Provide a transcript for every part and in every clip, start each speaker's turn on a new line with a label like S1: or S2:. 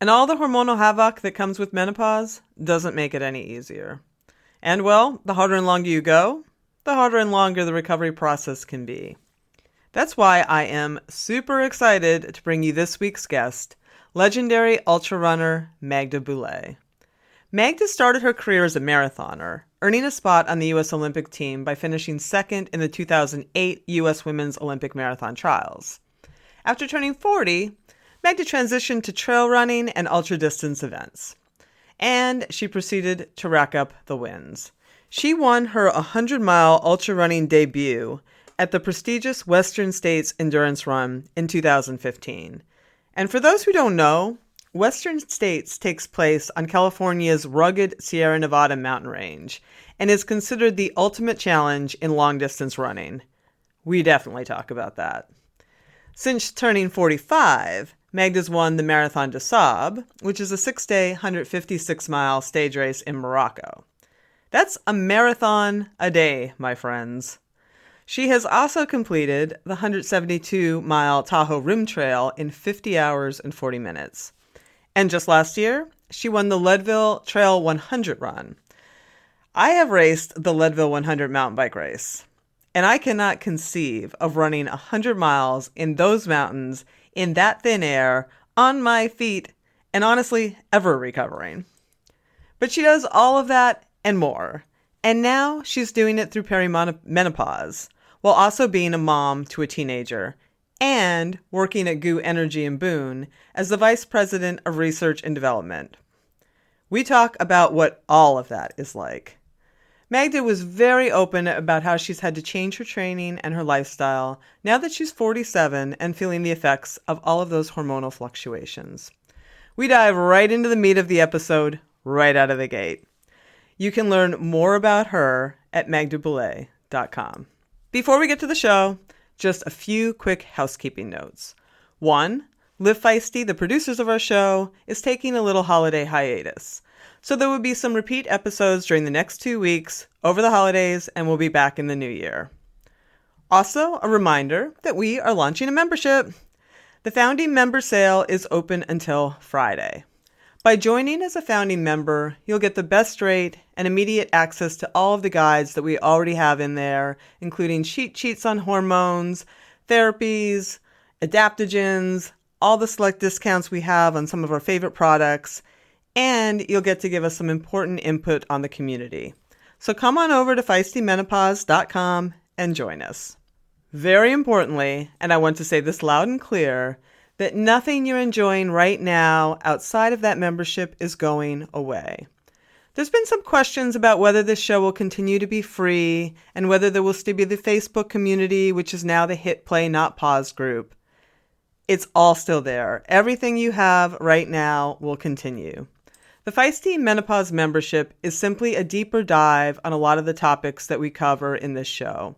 S1: And all the hormonal havoc that comes with menopause doesn't make it any easier. And well, the harder and longer you go, the harder and longer the recovery process can be. That's why I am super excited to bring you this week's guest, legendary ultra runner Magda Boulet. Magda started her career as a marathoner, earning a spot on the U.S. Olympic team by finishing second in the 2008 U.S. Women's Olympic Marathon Trials. After turning 40, Magda transitioned to trail running and ultra distance events. And she proceeded to rack up the wins. She won her 100 mile ultra running debut at the prestigious Western States Endurance Run in 2015. And for those who don't know, Western States takes place on California's rugged Sierra Nevada mountain range and is considered the ultimate challenge in long distance running. We definitely talk about that. Since turning 45, Magda's won the Marathon des Sables, which is a six day, 156 mile stage race in Morocco. That's a marathon a day, my friends. She has also completed the 172 mile Tahoe Rim Trail in 50 hours and 40 minutes. And just last year, she won the Leadville Trail 100 run. I have raced the Leadville 100 mountain bike race, and I cannot conceive of running 100 miles in those mountains in that thin air, on my feet, and honestly, ever recovering. But she does all of that and more. And now she's doing it through perimenopause, while also being a mom to a teenager and working at Goo Energy in Boone as the Vice President of Research and Development. We talk about what all of that is like. Magda was very open about how she's had to change her training and her lifestyle now that she's 47 and feeling the effects of all of those hormonal fluctuations. We dive right into the meat of the episode right out of the gate. You can learn more about her at magdaboulet.com. Before we get to the show, just a few quick housekeeping notes. One, Live Feisty, the producers of our show, is taking a little holiday hiatus. So there will be some repeat episodes during the next two weeks over the holidays, and we'll be back in the new year. Also, a reminder that we are launching a membership. The founding member sale is open until Friday. By joining as a founding member, you'll get the best rate and immediate access to all of the guides that we already have in there, including cheat sheets on hormones, therapies, adaptogens, all the select discounts we have on some of our favorite products, and you'll get to give us some important input on the community. So come on over to feistymenopause.com and join us. Very importantly, and I want to say this loud and clear, that nothing you're enjoying right now outside of that membership is going away. There's been some questions about whether this show will continue to be free and whether there will still be the Facebook community, which is now the Hit Play Not Pause group. It's all still there. Everything you have right now will continue. The Feisty Menopause membership is simply a deeper dive on a lot of the topics that we cover in this show.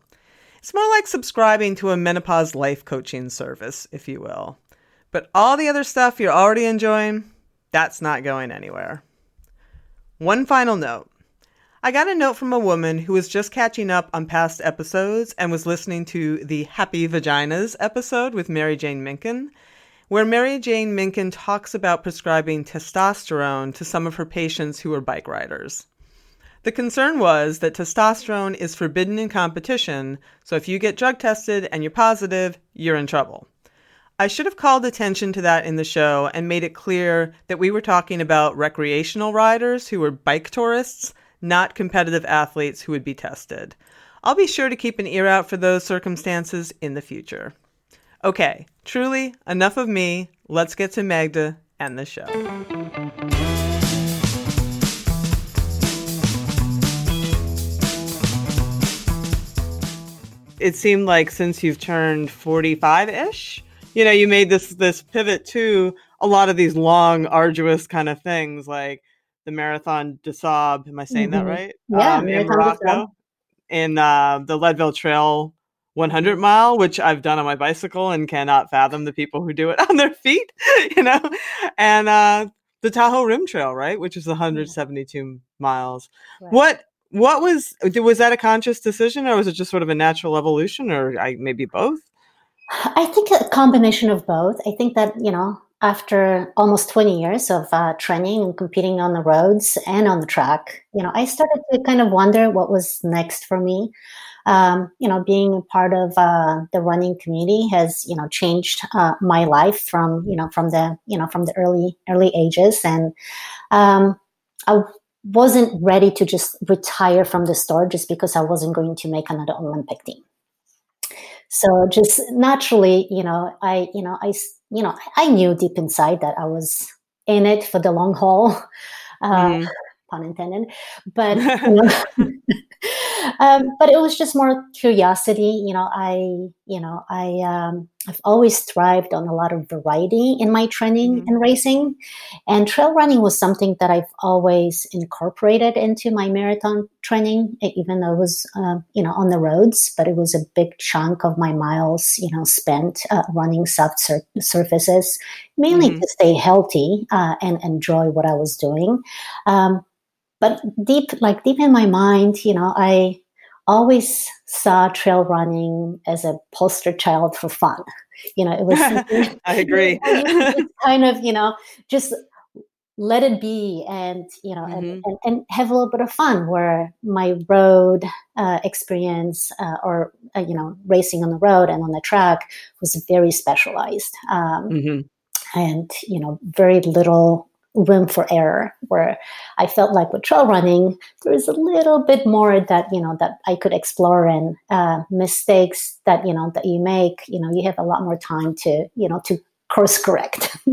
S1: It's more like subscribing to a menopause life coaching service, if you will. But all the other stuff you're already enjoying, that's not going anywhere. One final note. I got a note from a woman who was just catching up on past episodes and was listening to the Happy Vaginas episode with Mary Jane Minkin where Mary Jane Minkin talks about prescribing testosterone to some of her patients who are bike riders. The concern was that testosterone is forbidden in competition, so if you get drug tested and you're positive, you're in trouble. I should have called attention to that in the show and made it clear that we were talking about recreational riders who were bike tourists, not competitive athletes who would be tested. I'll be sure to keep an ear out for those circumstances in the future. Okay, truly, enough of me. Let's get to Magda and the show. It seemed like since you've turned 45 ish, you know, you made this this pivot to a lot of these long, arduous kind of things like the Marathon des Sables. Am I saying
S2: Mhm.
S1: that right?
S2: Yeah,
S1: um, in
S2: Marathon des Sables.
S1: Morocco, in uh, the Leadville Trail 100 mile, which I've done on my bicycle and cannot fathom the people who do it on their feet, you know, and uh, the Tahoe Rim Trail, right, which is 172 miles.
S2: Right.
S1: What what was was that a conscious decision, or was it just sort of a natural evolution, or I, maybe both?
S2: I think a combination of both. I think that, you know, after almost 20 years of uh, training and competing on the roads and on the track, you know, I started to kind of wonder what was next for me. Um, you know, being a part of uh, the running community has, you know, changed uh, my life from, you know, from the, you know, from the early, early ages. And um, I wasn't ready to just retire from the sport just because I wasn't going to make another Olympic team so just naturally you know i you know i you know i knew deep inside that i was in it for the long haul
S1: Mhm.
S2: pun intended but you know, um, but it was just more curiosity you know i you know i um, i've always thrived on a lot of variety in my training
S1: Mhm.
S2: and racing and trail running was something that i've always incorporated into my marathon training even though it was uh, you know on the roads but it was a big chunk of my miles you know spent uh, running soft sur- surfaces mainly
S1: Mhm.
S2: to stay healthy uh, and enjoy what i was doing um, but deep like deep in my mind you know i always saw trail running as a poster child for fun you know it was
S1: I agree.
S2: I used to just kind of you know just let it be and you know
S1: Mhm.
S2: and, and, and have a little bit of fun where my road uh, experience uh, or uh, you know racing on the road and on the track was very specialized um,
S1: Mhm.
S2: and you know very little room for error where i felt like with trail running there is a little bit more that you know that i could explore and uh, mistakes that you know that you make you know you have a lot more time to you know to course correct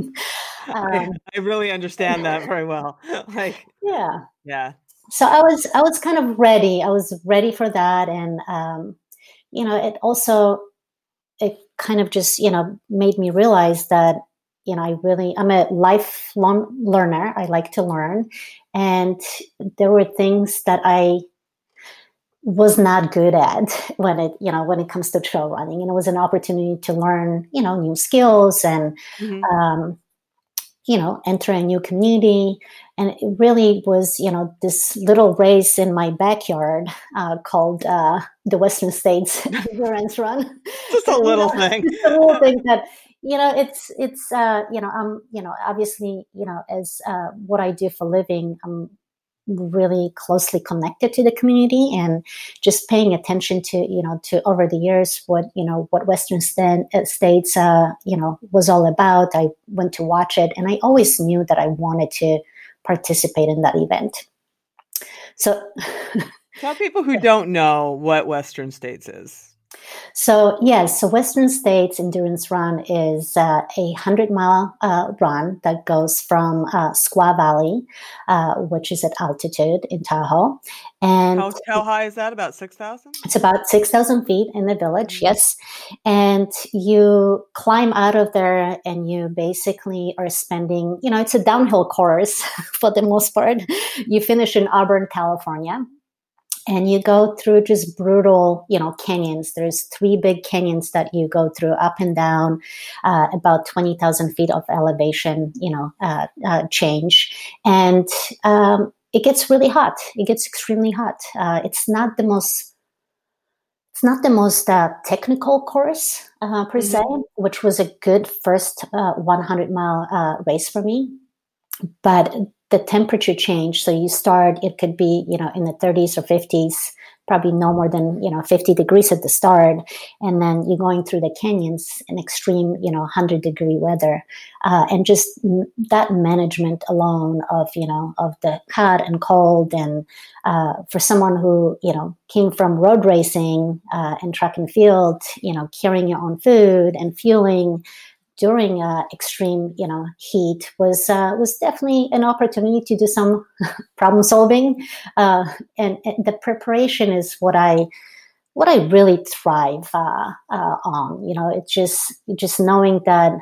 S1: I,
S2: um,
S1: I really understand that very well. like,
S2: yeah
S1: yeah.
S2: so i was i was kind of ready i was ready for that and um, you know it also it kind of just you know made me realize that you know i really i'm a lifelong learner. I like to learn. And there were things that i was not good at when it you know when it comes to trail running. And it was an opportunity to learn you know new skills and
S1: Mhm.
S2: um, you know enter a new community. And it really was you know this little race in my backyard uh, called uh, the western states endurance run.
S1: Just a
S2: You
S1: little
S2: know,
S1: thing.
S2: just a little thing that you know it's it's uh, you know i'm you know obviously you know as uh, what i do for living i'm really closely connected to the community and just paying attention to you know to over the years what you know what western Sta- uh, states uh, you know was all about. I went to watch it and i always knew that i wanted to participate in that event. So
S1: Tell people who don't know what Western States is.
S2: So yes, so Western States Endurance Run is uh, a hundred mile uh, run that goes from uh, Squaw Valley, uh, which is at altitude in Tahoe, and
S1: How, how high is that? About 6,000?
S2: it's about six thousand feet in the village.
S1: Mhm.
S2: Yes, and you climb out of there, and you basically are spending. You know, it's a downhill course for the most part. You finish in Auburn, California and you go through just brutal you know canyons. There's three big canyons that you go through up and down uh, about 20000 feet of elevation you know uh, uh, change. And um, it gets really hot. It gets extremely hot. Uh, it's not the most it's not the most uh, technical course uh, per se, which was a good first uh, 100 mile uh, race for me. But the temperature change, so you start, it could be, you know, in the 30s or 50s, probably no more than, you know, 50 degrees at the start. And then you're going through the canyons in extreme, you know, 100 degree weather. Uh, and just m- that management alone of, you know, of the hot and cold and uh, for someone who you know came from road racing uh, and track and field, you know, carrying your own food and fueling during uh, extreme you know heat was uh, was definitely an opportunity to do some problem solving, uh, and, and the preparation is what I what I really thrive uh, uh, on. You know, it's just just knowing that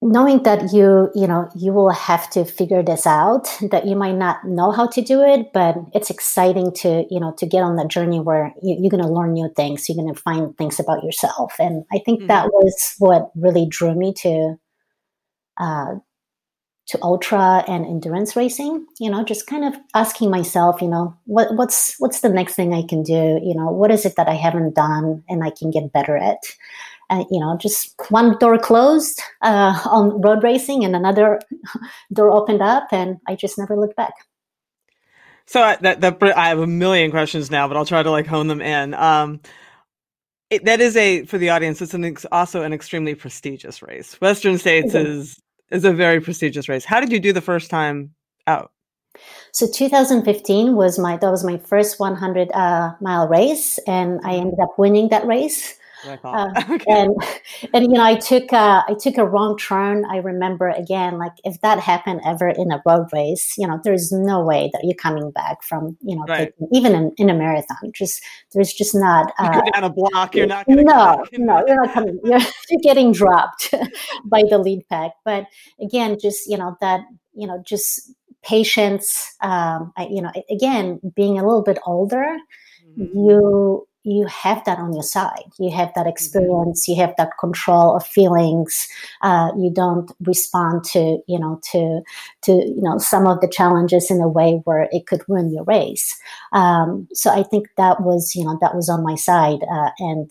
S2: knowing that you you know you will have to figure this out that you might not know how to do it but it's exciting to you know to get on the journey where you, are going to learn new things you're going to find things about yourself. And i think mm-hmm. that was what really drew me to uh, to ultra and endurance racing you know just kind of asking myself you know what, what's what's the next thing i can do? You know what is it that i haven't done and i can get better at uh, you know, just one door closed uh, on road racing and another door opened up, and I just never looked back.
S1: So I, that, that I have a million questions now, but I'll try to like hone them in. Um, it, that is a for the audience. It's an also an extremely prestigious race. Western States mm-hmm. is is a very prestigious race. How did you do the first time out?
S2: So 2015 was my that was my first 100 uh, mile race, and I mm-hmm. ended up winning that race. Okay. And and you know, I took uh, I took a wrong turn. I remember again, like if that happened ever in a road race, you know, there's no way that you're coming back from you know, right. taking, even in, in a marathon. Just there's just not.
S1: Uh, you go down a block, you're not.
S2: No, no, you're not coming. You're, you're getting dropped by the lead pack. But again, just you know that you know just patience. Um, I, you know, again, being a little bit older, mm-hmm. you you have that on your side. You have that mm-hmm. experience. You have that control of feelings. Uh, you don't respond to, you know, to, to, you know, some of the challenges in a way where it could ruin your race. Um, so I think that was, you know, that was on my side. Uh, and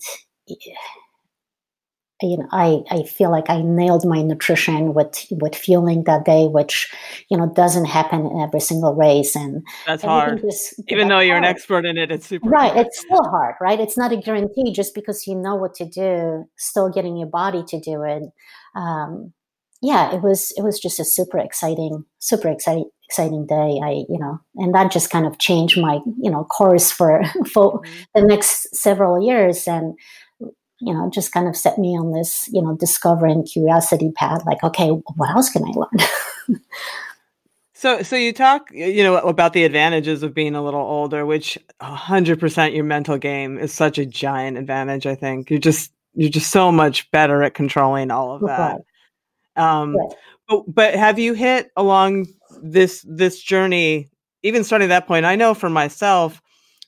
S2: you know, I, I feel like I nailed my nutrition with with fueling that day, which you know doesn't happen in every single race. And
S1: that's hard. Just, Even though you're hard. an expert in it, it's super
S2: right.
S1: Hard.
S2: It's still hard, right? It's not a guarantee just because you know what to do. Still getting your body to do it. Um, yeah, it was it was just a super exciting, super exciting exciting day. I you know, and that just kind of changed my you know course for for mm-hmm. the next several years and you know, just kind of set me on this, you know, discovering curiosity path. Like, okay, what else can I learn?
S1: so, so you talk, you know, about the advantages of being a little older, which hundred percent your mental game is such a giant advantage. I think you're just, you're just so much better at controlling all of that. Um, right. but, but have you hit along this, this journey, even starting at that point? I know for myself,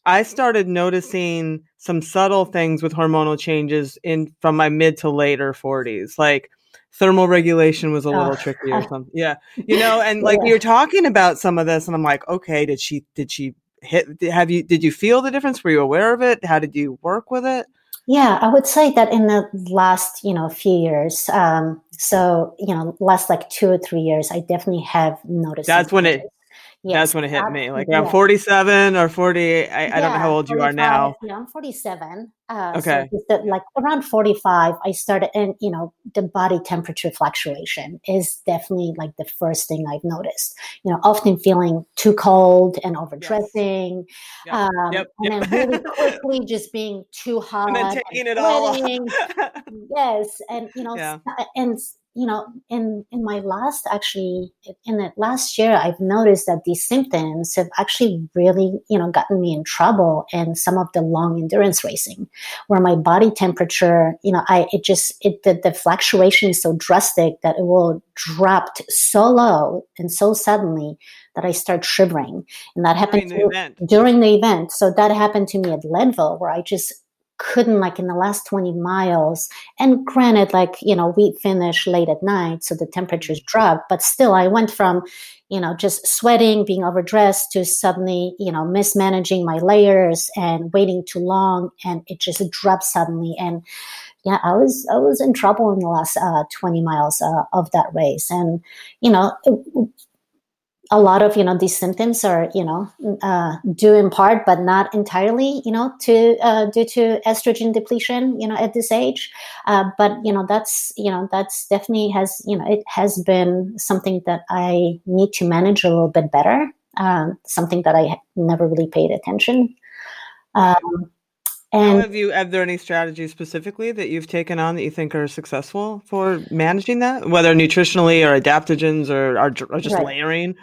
S1: I started noticing some subtle things with hormonal changes in from my mid to later 40s. Like thermal regulation was a little oh. tricky or something. Yeah. You know, and like yeah. you're talking about some of this and I'm like, okay, did she did she hit have you did you feel the difference? Were you aware of it? How did you work with it?
S2: Yeah, I would say that in the last, you know, few years, um, so you know, last like two or three years, I definitely have noticed.
S1: That's when it Yes, That's when it hit me. Like around 47 or 40. I, yeah, I don't know how old you are now.
S2: Yeah, I'm 47. Uh, okay. So like around 45, I started, and you know, the body temperature fluctuation is definitely like the first thing I've noticed. You know, often feeling too cold and overdressing. Yes. Yep. Um, yep. And then really quickly just being too hot. And
S1: then taking and it all.
S2: yes. And, you know, yeah. and you know, in in my last actually in the last year, I've noticed that these symptoms have actually really, you know, gotten me in trouble in some of the long endurance racing, where my body temperature, you know, I it just it the, the fluctuation is so drastic that it will drop so low and so suddenly that I start shivering, and that happened during the, to, event. during the event. So that happened to me at Leadville, where I just couldn't like in the last 20 miles. And granted like you know we finished late at night so the temperatures dropped but still i went from you know just sweating being overdressed to suddenly you know mismanaging my layers and waiting too long and it just dropped suddenly. And yeah i was i was in trouble in the last uh, 20 miles uh, of that race. And you know a lot of you know these symptoms are you know uh, due in part but not entirely you know to uh, due to estrogen depletion you know at this age. Uh, but you know that's you know that's definitely has you know it has been something that i need to manage a little bit better um, something that i never really paid attention. Um,
S1: and have you have there any strategies specifically that you've taken on that you think are successful for managing that whether nutritionally or adaptogens or, or, or just right. layering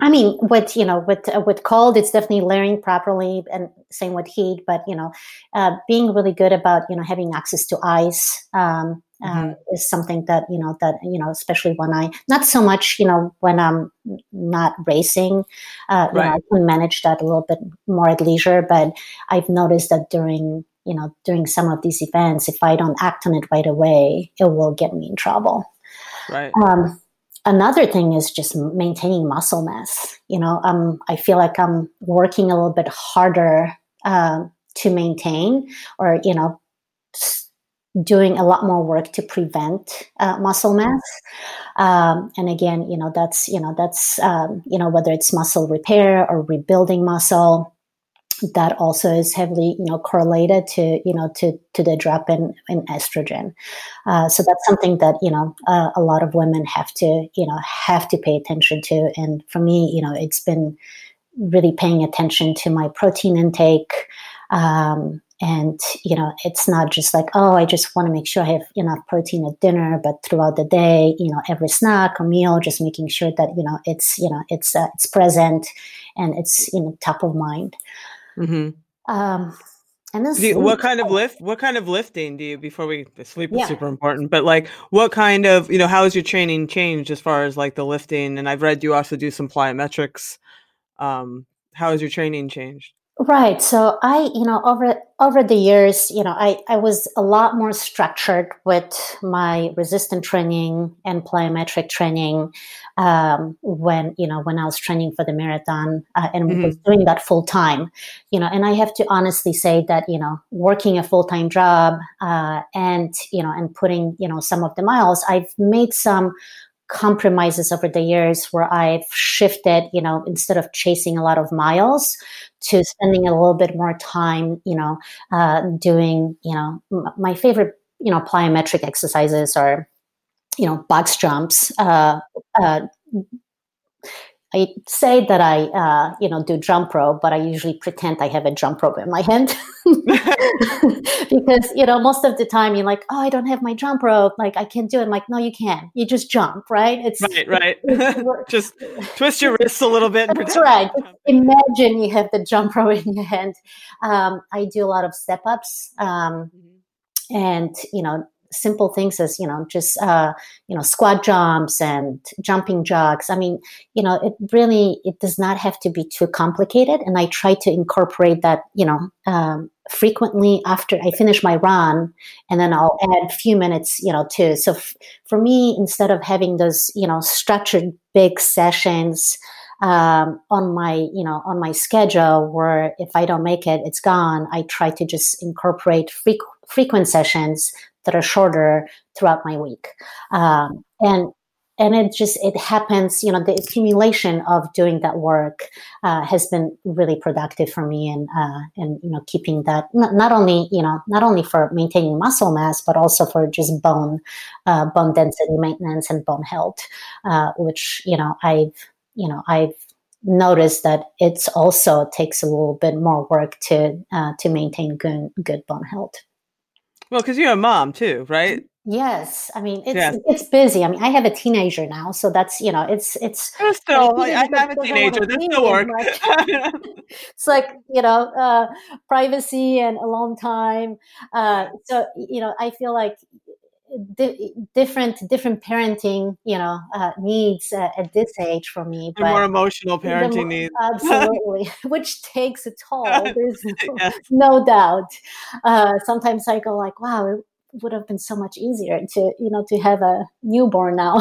S2: I mean, with you know, with uh, with cold, it's definitely layering properly, and same with heat. But you know, uh, being really good about you know having access to ice, um, uh, mm-hmm. is something that you know that you know especially when I not so much you know when I'm not racing, uh, you right. know I can manage that a little bit more at leisure. But I've noticed that during you know during some of these events, if I don't act on it right away, it will get me in trouble.
S1: Right.
S2: Um, another thing is just maintaining muscle mass. You know, um, I feel like I'm working a little bit harder uh, to maintain, or you know doing a lot more work to prevent uh, muscle mass. Um, and again, you know, that's, you know, that's, um, you know, whether it's muscle repair or rebuilding muscle, that also is heavily, you know, correlated to, you know, to, to the drop in, in estrogen. Uh, so that's something that, you know, uh, a lot of women have to, you know, have to pay attention to. And for me, you know, it's been really paying attention to my protein intake, um, and you know it's not just like oh i just want to make sure i have enough protein at dinner but throughout the day you know every snack or meal just making sure that you know it's you know it's uh, it's present and it's you know top of mind.
S1: Mm-hmm. um and this you, what kind of lift what kind of lifting do you before we sleep is yeah. super important but like what kind of you know how has your training changed as far as like the lifting? And i've read you also do some plyometrics. Um how has your training changed
S2: Right. So I, you know, over over the years, you know, I, I was a lot more structured with my resistant training and plyometric training um, when, you know, when I was training for the marathon uh, and mm-hmm. was doing that full time, you know, and I have to honestly say that, you know, working a full time job uh, and, you know, and putting, you know, some of the miles, I've made some compromises over the years where I've shifted, you know, instead of chasing a lot of miles to spending a little bit more time, you know, uh, doing, you know, m- my favorite, you know, plyometric exercises are, you know, box jumps, uh, uh, I say that I, uh, you know, do jump rope, but I usually pretend I have a jump rope in my hand because, you know, most of the time you're like, oh, I don't have my jump rope. Like I can't do it. I'm like, no, you can. You just jump, right?
S1: It's right, right. It's, just twist your wrists a little bit.
S2: That's right. Imagine you have the jump rope in your hand. Um, I do a lot of step ups. Um, mm-hmm. and you know simple things as you know just uh, you know squat jumps and jumping jogs i mean you know it really it does not have to be too complicated. And i try to incorporate that you know um, frequently after i finish my run. And then i'll add a few minutes you know too. So f- for me instead of having those you know structured big sessions um, on my you know on my schedule where if i don't make it it's gone i try to just incorporate frequent frequent sessions that are shorter throughout my week. Um, and and it just it happens you know the accumulation of doing that work uh, has been really productive for me and uh, and you know keeping that not, not, only you know not only for maintaining muscle mass but also for just bone uh, bone density maintenance and bone health uh, which you know i've you know i've noticed that it's also takes a little bit more work to uh, to maintain good good bone health
S1: well, because you're a mom too, right?
S2: Yes, I mean it's yes. it's busy. I mean, I have a teenager now, so that's you know, it's it's.
S1: still, like, I have a teenager. That's still work.
S2: it's like you know, uh, privacy and alone time. Uh, so you know, I feel like di- different different parenting you know uh, needs uh, at this age for me
S1: but more emotional parenting needs
S2: absolutely which takes a toll there's no, yes. no doubt uh, sometimes i go like wow it would have been so much easier to you know to have a newborn now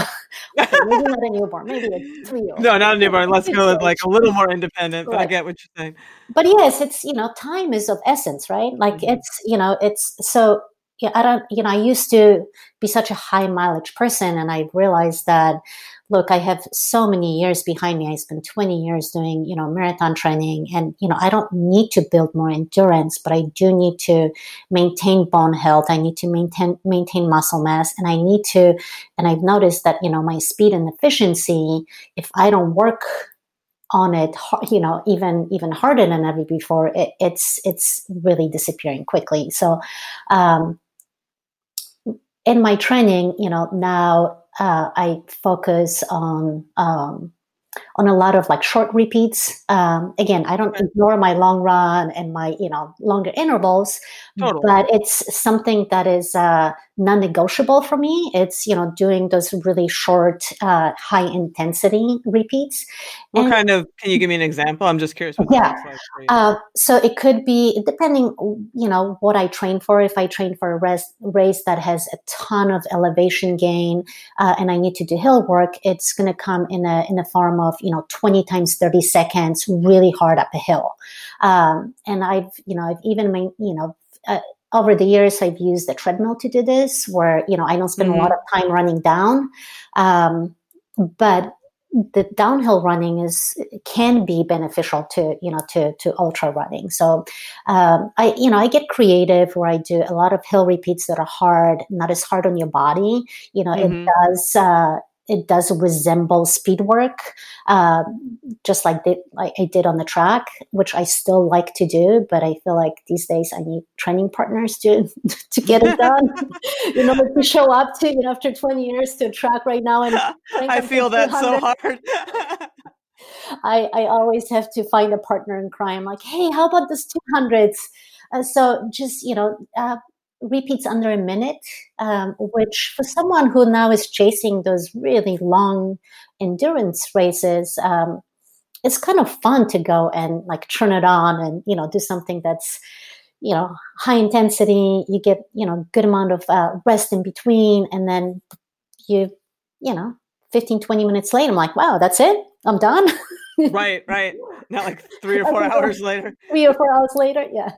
S2: okay, maybe not a newborn maybe a three-year-old
S1: no not a newborn let's go with like a little more independent but right. i get what you're saying
S2: but yes it's you know time is of essence right like mm-hmm. it's you know it's so yeah, I don't, you know, I used to be such a high mileage person and I realized that, look, I have so many years behind me. I spent 20 years doing, you know, marathon training and, you know, I don't need to build more endurance, but I do need to maintain bone health. I need to maintain, maintain muscle mass and I need to, and I've noticed that, you know, my speed and efficiency, if I don't work on it you know even even harder than ever before it, it's it's really disappearing quickly so um, in my training, you know, now uh, I focus on um, on a lot of like short repeats. Um, again, I don't ignore my long run and my you know longer intervals, totally. but it's something that is uh, non-negotiable for me. It's you know doing those really short, uh, high intensity repeats.
S1: What and, kind of? Can you give me an example? I'm just curious.
S2: yeah. Like uh, so it could be depending, you know, what I train for. If I train for a race, race that has a ton of elevation gain, uh, and I need to do hill work, it's going to come in a in a form of you know 20 times 30 seconds, really hard up a hill. Um, and I've you know I've even made you know. Uh, over the years i've used the treadmill to do this where you know i don't spend mm-hmm. a lot mm-hmm. of time running down um, but the downhill running is can be beneficial to you know to to ultra running so um, i you know i get creative where i do a lot of hill repeats that are hard not as hard on your body you know mm-hmm. it does uh, it does resemble speed work, uh, just like, they, like I did on the track, which I still like to do. But I feel like these days I need training partners to to get it done. you know, to show up to you know after twenty years to a track right now, and
S1: I feel that so hard.
S2: I I always have to find a partner in crime. Like, hey, how about this two hundreds? Uh, so just you know, uh, repeats under a minute, um, which for someone who now is chasing those really long endurance races, um, it's kind of fun to go and like turn it on and you know do something that's you know high intensity. You get you know good amount of uh, rest in between, and then you you know 15 20 minutes later i'm like wow that's it? I'm done?
S1: Right right. Not like three or four hours later.
S2: three or four hours later yeah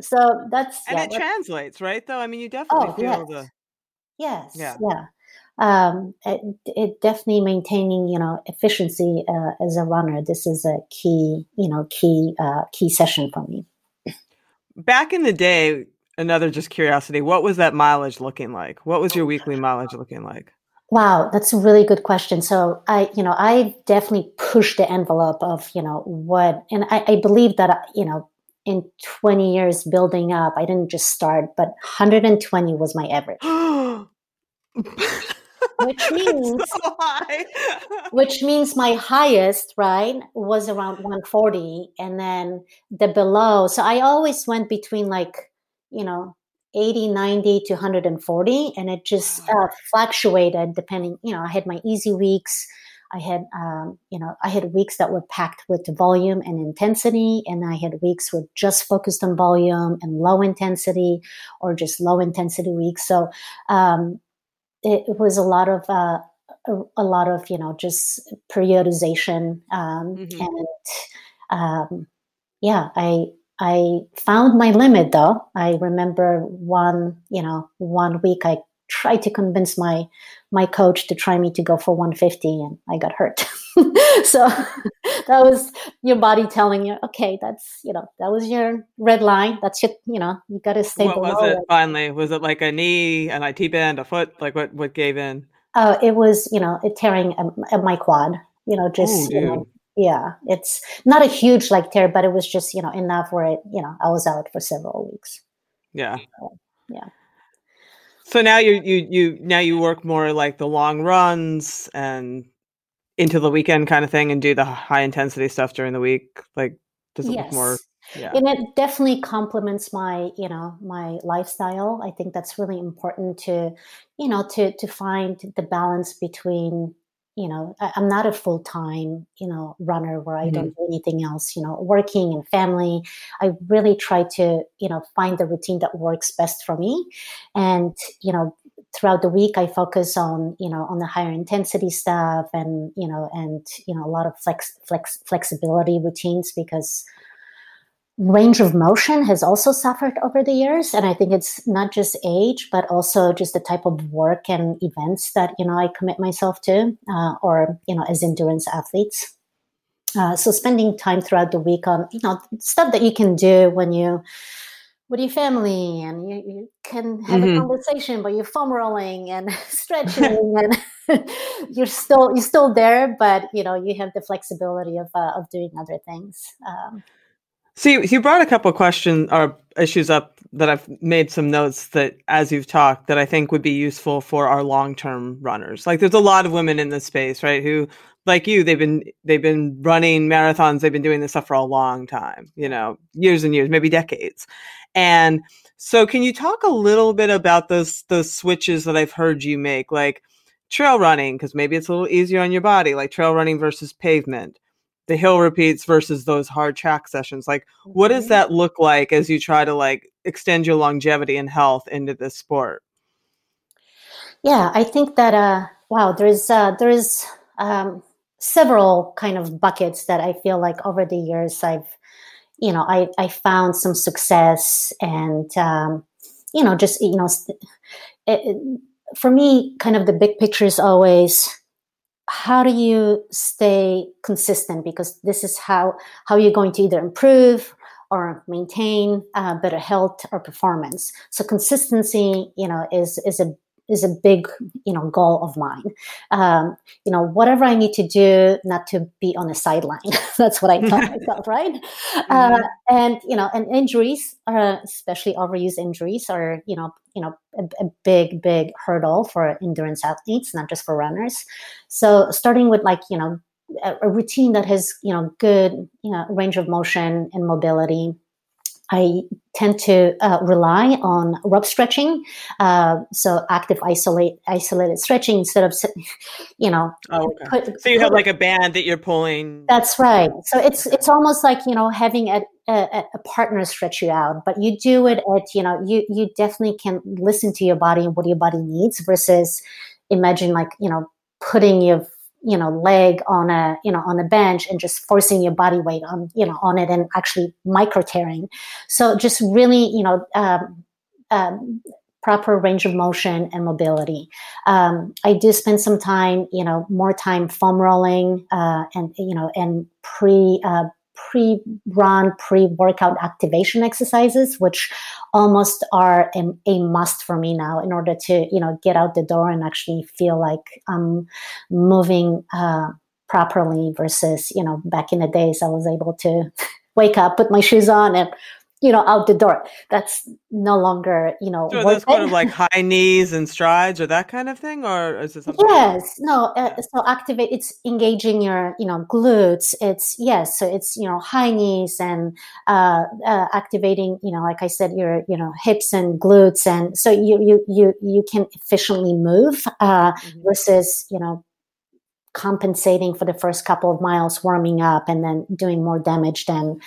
S2: so that's
S1: and
S2: yeah,
S1: it translates, right? Though I mean, you definitely oh, feel
S2: yes.
S1: the
S2: yes, yeah, yeah. Um, it, it, definitely maintaining you know efficiency uh, as a runner. This is a key you know key uh, key session for me.
S1: Back in the day, another just curiosity. What was that mileage looking like? What was your weekly mileage looking like?
S2: Wow, that's a really good question. So I, you know, I definitely pushed the envelope of, you know, what, and I, I believe that, you know, in 20 years building up. I didn't just start, but 120 was my average. which means so which means my highest right was around 140 and then the below so i always went between like you know 80 90 to 140 and it just uh, fluctuated depending you know i had my easy weeks I had, um, you know, I had weeks that were packed with volume and intensity, and I had weeks with just focused on volume and low intensity, or just low intensity weeks. So um, it, it, was a lot of uh, a, a, lot of you know just periodization, um, mm-hmm. and um, yeah, I I found my limit though. I remember one, you know, one week I tried to convince my my coach to try me to go for 150 and I got hurt. so that was your body telling you, okay, that's, you know, that was your red line. That's your, you know, you got to stay
S1: what
S2: below.
S1: was it, finally? Was it like a knee, an IT band, a foot? Like what, what gave in?
S2: Uh, it was, you know, it tearing a, a, my quad, you know, just, Ooh, you know, yeah, it's not a huge like tear, but it was just, you know, enough where it, you know, I was out for several weeks.
S1: Yeah.
S2: So, yeah.
S1: So now you you you now you work more like the long runs and into the weekend kind of thing and do the high intensity stuff during the week. Like does it yes. look more
S2: yeah. And it definitely complements my, you know, my lifestyle. I think that's really important to, you know, to to find the balance between you know I, am not a full-time you know runner where i mm-hmm. don't do anything else you know working and family i really try to you know find the routine that works best for me and you know throughout the week i focus on you know on the higher intensity stuff and you know and you know a lot of flex flex flexibility routines because range of motion has also suffered over the years and i think it's not just age but also just the type of work and events that you know i commit myself to uh, or you know as endurance athletes uh, so spending time throughout the week on you know stuff that you can do when you with your family and you, you can have mm-hmm. a conversation but you're foam rolling and stretching and you're still you're still there but you know you have the flexibility of uh, of doing other things um,
S1: So you, brought a couple of questions or issues up that I've made some notes that as you've talked that I think would be useful for our long-term runners. Like there's a lot of women in this space, right, who like you they've been they've been running marathons, they've been doing this stuff for a long time, you know, years and years, maybe decades. And so can you talk a little bit about those those switches that I've heard you make like trail running because maybe it's a little easier on your body, like trail running versus pavement the hill repeats versus those hard track sessions like what does mm-hmm. that look like as you try to like extend your longevity and health into this sport
S2: yeah i think that uh wow there's uh there's um several kind of buckets that i feel like over the years i've you know i i found some success and um you know just you know it, it, for me kind of the big picture is always how do you stay consistent? Because this is how how you're going to either improve or maintain uh, better health or performance. So consistency you know is is a is a big you know goal of mine. Um, you know whatever i need to do not to be on the sideline. That's what i tell myself right? Mm-hmm. uh, and you know and injuries uh, especially overuse injuries are you know you know a, a, big big hurdle for endurance athletes not just for runners. So starting with like you know a, a routine that has you know good you know range of motion and mobility I tend to uh, rely on rope stretching, uh, so active isolate isolated stretching instead of you know.
S1: Oh, okay. put, so you have like a band that you're pulling.
S2: That's right. So it's it's almost like you know having a, a, a partner stretch you out, but you do it at you know you you definitely can listen to your body and what your body needs versus imagine like you know putting your you know leg on a you know on a bench and just forcing your body weight on you know on it and actually micro tearing. So just really you know um, um, proper range of motion and mobility. Um, i do spend some time you know more time foam rolling uh, and you know and pre uh, pre-run, pre-workout activation exercises, which almost are a, a, must for me now in order to, you know, get out the door and actually feel like I'm moving uh, properly versus, you know, back in the days I was able to wake up, put my shoes on and you know, out the door. That's no longer, you know,
S1: so that's kind of like high knees and strides or that kind of thing, or is it something?
S2: Yes, no. Uh, so activate. It's engaging your, you know, glutes. It's yes. So it's you know high knees and uh, uh, activating, you know, like I said, your you know hips and glutes, and so you you you you can efficiently move uh, mm-hmm. versus you know compensating for the first couple of miles warming up and then doing more damage than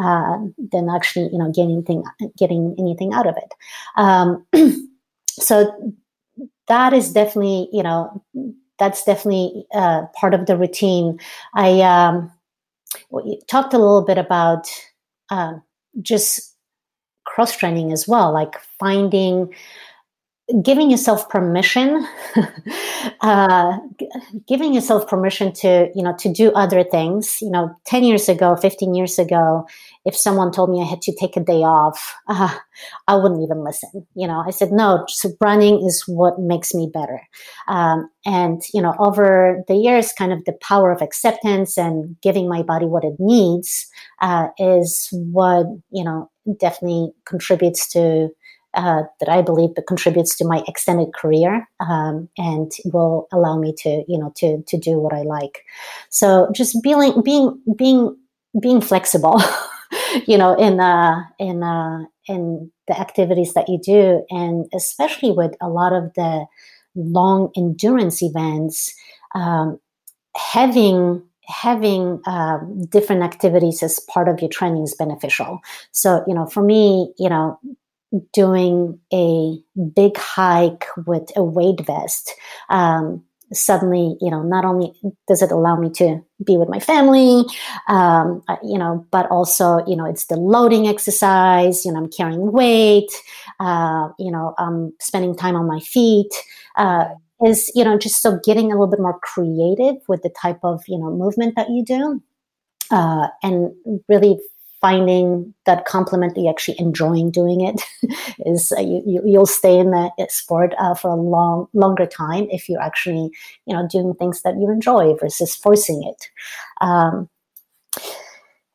S2: uh, than actually you know getting anything getting anything out of it. Um, so that is definitely you know that's definitely uh, part of the routine. I um, talked a little bit about uh, just cross training as well like finding giving yourself permission uh, giving yourself permission to you know to do other things. You know 10 years ago 15 years ago if someone told me i had to take a day off uh, i wouldn't even listen. You know i said no running is what makes me better. Um, and you know over the years kind of the power of acceptance and giving my body what it needs uh, is what you know definitely contributes to uh, that I believe that contributes to my extended career um, and will allow me to you know to to do what I like. So just being being being being flexible, you know, in uh, in uh, in the activities that you do, and especially with a lot of the long endurance events, um, having having uh, different activities as part of your training is beneficial. So, you know, for me, you know, doing a big hike with a weight vest. Um, suddenly you know not only does it allow me to be with my family um, you know but also you know it's the loading exercise you know i'm carrying weight uh, you know i'm spending time on my feet uh, is you know just so getting a little bit more creative with the type of you know movement that you do uh, and really finding that complement that you actually enjoying doing it is uh, you, you, will stay in the sport uh, for a long longer time if you're actually you know doing things that you enjoy versus forcing it um,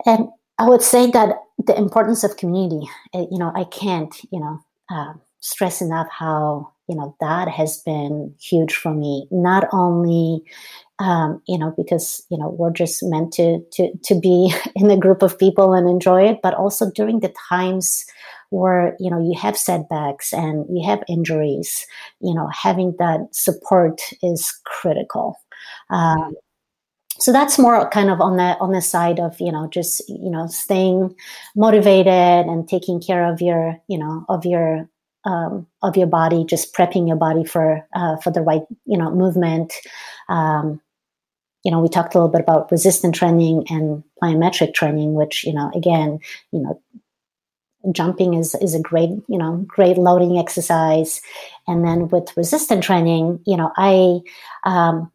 S2: and I would say that the importance of community. Uh, you know, I can't you know uh, stress enough how you know that has been huge for me. Not only um, you know because you know we're just meant to to to be in a group of people and enjoy it, but also during the times where you know you have setbacks and you have injuries you know having that support is critical um, so that's more kind of on the on the side of you know just you know staying motivated and taking care of your you know of your um, of your body just prepping your body for uh, for the right you know movement um, you know we talked a little bit about resistant training and plyometric training which you know again you know jumping is is a great you know great loading exercise and then with resistant training you know i um,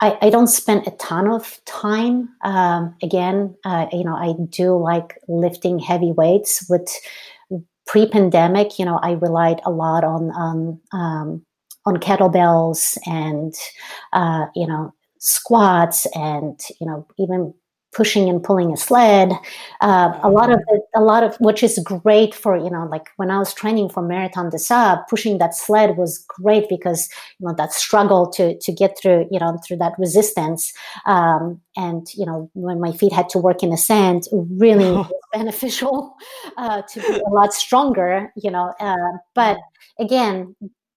S2: I, I don't spend a ton of time. Um, again, uh, you know, I do like lifting heavy weights. With pre-pandemic, you know, I relied a lot on on um, on kettlebells and uh, you know squats and you know even pushing and pulling a sled. Uh, a lot of the, a lot of which is great for you know like when I was training for Marathon des Sables, pushing that sled was great because you know that struggle to to get through you know through that resistance. Um, and you know when my feet had to work in the sand, really beneficial uh, to be a lot stronger. You know, uh, but again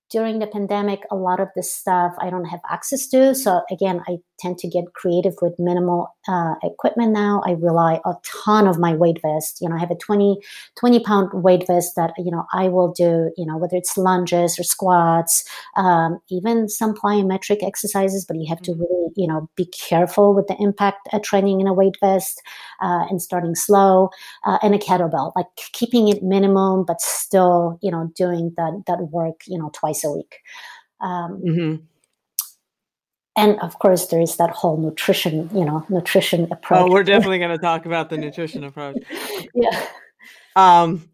S2: during the pandemic, a lot of this stuff I don't have access to. So again, I tend to get creative with minimal uh, equipment now. I rely a ton of my weight vest. You know, I have a 20, 20 pound weight vest that, you know, I will do, you know, whether it's lunges or squats, um, even some plyometric exercises, but you have to mm-hmm. really, you know, be careful with the impact at training in a weight vest uh, and starting slow uh, and a kettlebell, like keeping it minimum, but still, you know, doing that, that work, you know, twice a week. Um, mm-hmm and of course there is that whole nutrition you know nutrition approach
S1: oh we're definitely going to talk about the nutrition approach
S2: yeah
S1: um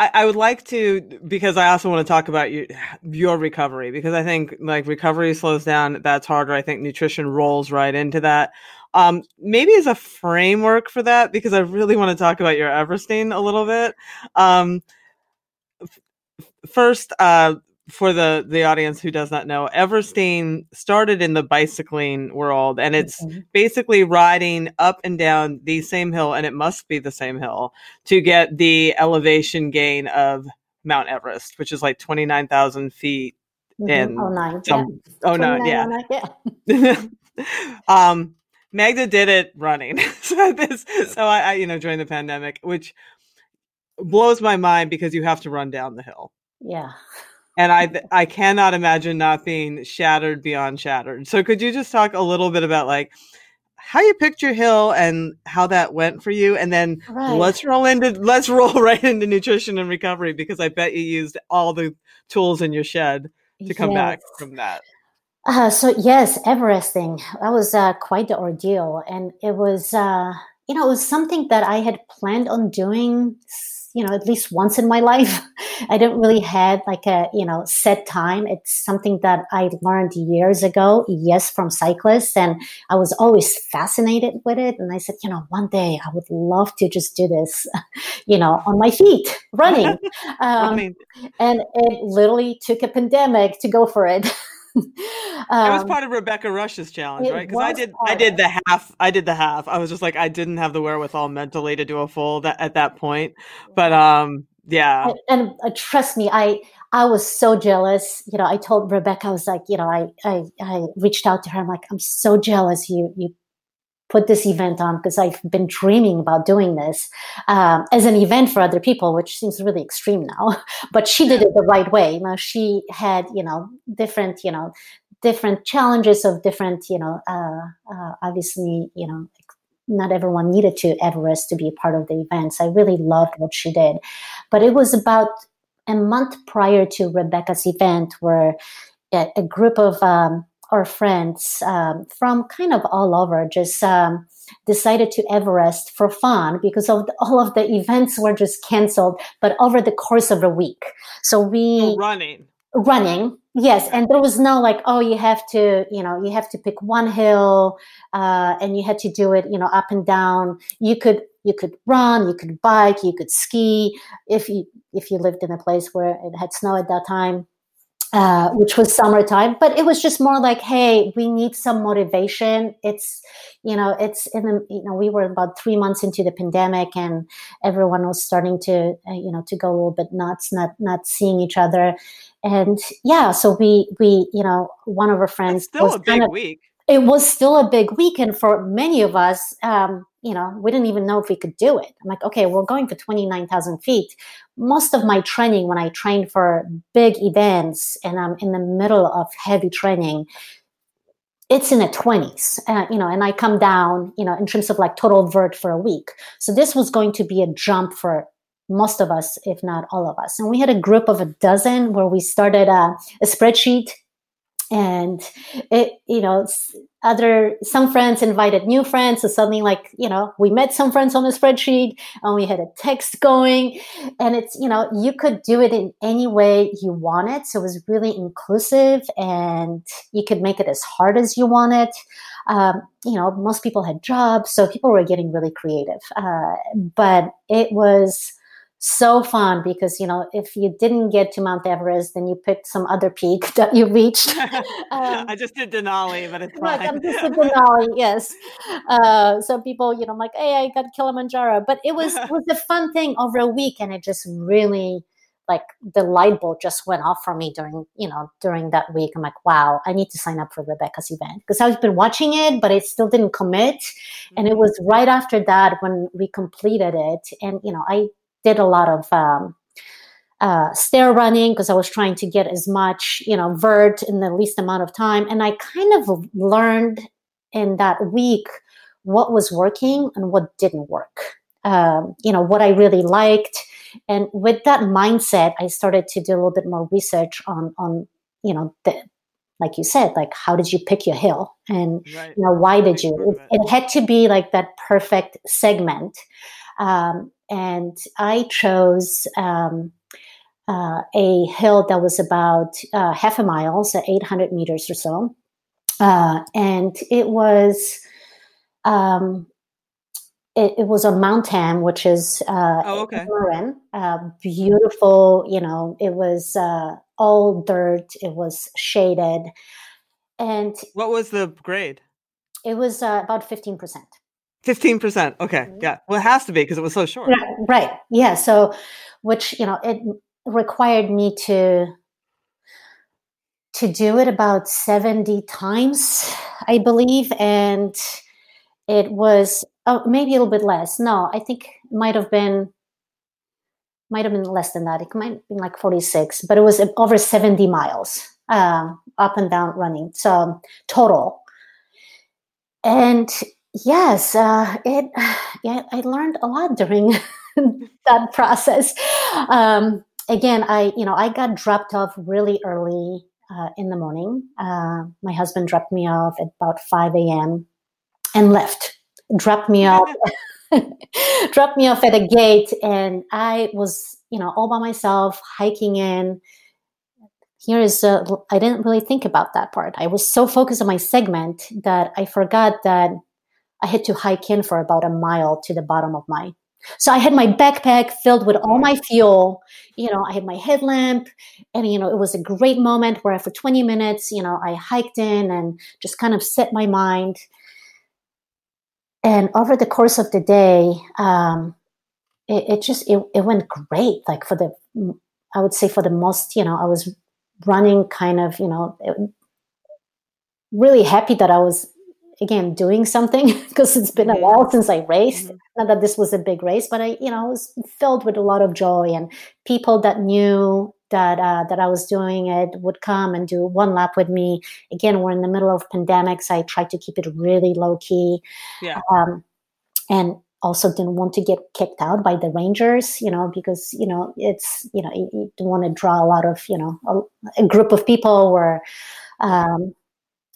S1: I, I, would like to because I also want to talk about your, your recovery because I think like recovery slows down. That's harder. I think nutrition rolls right into that. Um, maybe as a framework for that because I really want to talk about your Everesting a little bit. Um, first, uh, for the the audience who does not know, Everesting started in the bicycling world, and it's mm-hmm. basically riding up and down the same hill, and it must be the same hill to get the elevation gain of Mount Everest, which is like twenty nine thousand feet.
S2: Mm-hmm. In oh nine,
S1: some, yeah. oh nine, yeah. yeah. um, Magda did it running, so this, so I, I, you know, during the pandemic, which blows my mind because you have to run down the hill.
S2: Yeah
S1: and I I cannot imagine not being shattered beyond shattered. So could you just talk a little bit about like how you picked your hill and how that went for you, and then right. let's roll into let's roll right into nutrition and recovery because I bet you used all the tools in your shed to come yes. back from that.
S2: Uh, so yes, Everesting that was uh, quite the ordeal, and it was uh, you know it was something that I had planned on doing you know, at least once in my life. I don't really had like a, you know, set time. It's something that I learned years ago, yes, from cyclists. And I was always fascinated with it. And I said, you know, one day I would love to just do this, you know, on my feet, running. Um, and it literally took a pandemic to go for it.
S1: Um, it was part of Rebecca Rusch's challenge, right? Because I did, I did the half. I did the half. I was just like, I didn't have the wherewithal mentally to do a full that, at that point. But um, yeah.
S2: And, and uh, trust me, I I was so jealous. You know, I told Rebecca, I was like, you know, I I, I reached out to her. I'm like, I'm so jealous. You you put this event on because I've been dreaming about doing this um, as an event for other people, which seems really extreme now. But she did it the right way. You know, she had you know different you know different challenges of different you know uh, uh, obviously you know not everyone needed to Everest to be a part of the events. I really loved what she did, but it was about a month prior to Rebecca's event where a, a group of um, our friends um, from kind of all over just um, decided to Everest for fun because of the, all of the events were just canceled, but over the course of a week. So we
S1: oh, running,
S2: running, Yes, and there was no like, oh, you have to, you know, you have to pick one hill, uh, and you had to do it, you know, up and down. You could you could run, you could bike, you could ski if you if you lived in a place where it had snow at that time. Uh, which was summertime, but it was just more like, hey, we need some motivation. It's, you know, it's in the, you know, we were about three months into the pandemic, and everyone was starting to, uh, you know, to go a little bit nuts, not not seeing each other, and yeah, so we we, you know, one of our friends
S1: still a big of, week.
S2: It was still a big weekend for many of us. Um, you know, we didn't even know if we could do it. I'm like, okay, we're going for 29,000 feet. Most of my training, when I train for big events and I'm in the middle of heavy training, it's in the 20s, uh, you know, and I come down, you know, in terms of like total vert for a week. So this was going to be a jump for most of us, if not all of us. And we had a group of a dozen where we started a, a spreadsheet and it you know other some friends invited new friends. So suddenly like you know we met some friends on the spreadsheet and we had a text going. And it's you know you could do it in any way you wanted so it was really inclusive and you could make it as hard as you wanted um, you know most people had jobs so people were getting really creative. Uh, but it was so fun because you know if you didn't get to Mount Everest, then you picked some other peak that you reached.
S1: um, I just did Denali, but it's fine.
S2: I'm just did Denali, yes. Uh, so people, you know, I'm like, hey, I got Kilimanjaro, but it was it was a fun thing over a week, and it just really like the light bulb just went off for me during you know during that week i'm like wow i need to sign up for rebecca's event because i've been watching it but i still didn't commit and it mm-hmm. was right after that when we completed it and you know i did a lot of um, uh, stair running because I was trying to get as much, you know, vert in the least amount of time. And I kind of learned in that week what was working and what didn't work. Um, you know, what I really liked. And with that mindset, I started to do a little bit more research on, on, you know, the, like you said, like how did you pick your hill, and right. you know why did you? It, it, had to be like that perfect segment. Um, and I chose um, uh, a hill that was about uh, half a mile, so 800 meters or so. Uh, and it was um, it, it, was on Mount Tam, which is uh,
S1: oh, okay.
S2: Marin, uh, beautiful. You know, it was uh, all dirt. It was shaded, and
S1: what was the grade?
S2: It was about fifteen percent.
S1: Fifteen percent. Okay, mm-hmm. yeah. Well, it has to be because it was so short.
S2: Right, right. Yeah. So, which you know, it required me to to do it about seventy times, I believe, and it was oh, maybe a little bit less. No, I think it might have been might have been less than that. It might have been like forty six, but it was over seventy miles uh, up and down running. So total, and yes, uh, it. Yeah, I learned a lot during that process. Um, again, I you know I got dropped off really early uh, in the morning. Uh, my husband dropped me off at about five a.m. and left. Dropped me off. dropped me off at a gate, and I was you know all by myself hiking in here is uh, i didn't really think about that part i was so focused on my segment that i forgot that I had to hike in for about a mile to the bottom of my. So I had my backpack filled with all my fuel. You know, I had my headlamp, and you know, it was a great moment where for 20 minutes, you know, I hiked in and just kind of set my mind. And over the course of the day, um, it, it just it, it went great. Like for the, I would say for the most, you know, I was running kind of, you know, really happy that I was again doing something because it's been a while since I raced. Mm-hmm. Not that this was a big race, but I, you know, was filled with a lot of joy and people that knew that uh, that I was doing it would come and do one lap with me. Again, we're in the middle of pandemics. I tried to keep it really low key,
S1: yeah.
S2: Um, and also didn't want to get kicked out by the rangers you know because you know it's you know you, you don't want to draw a lot of you know a, a group of people where um,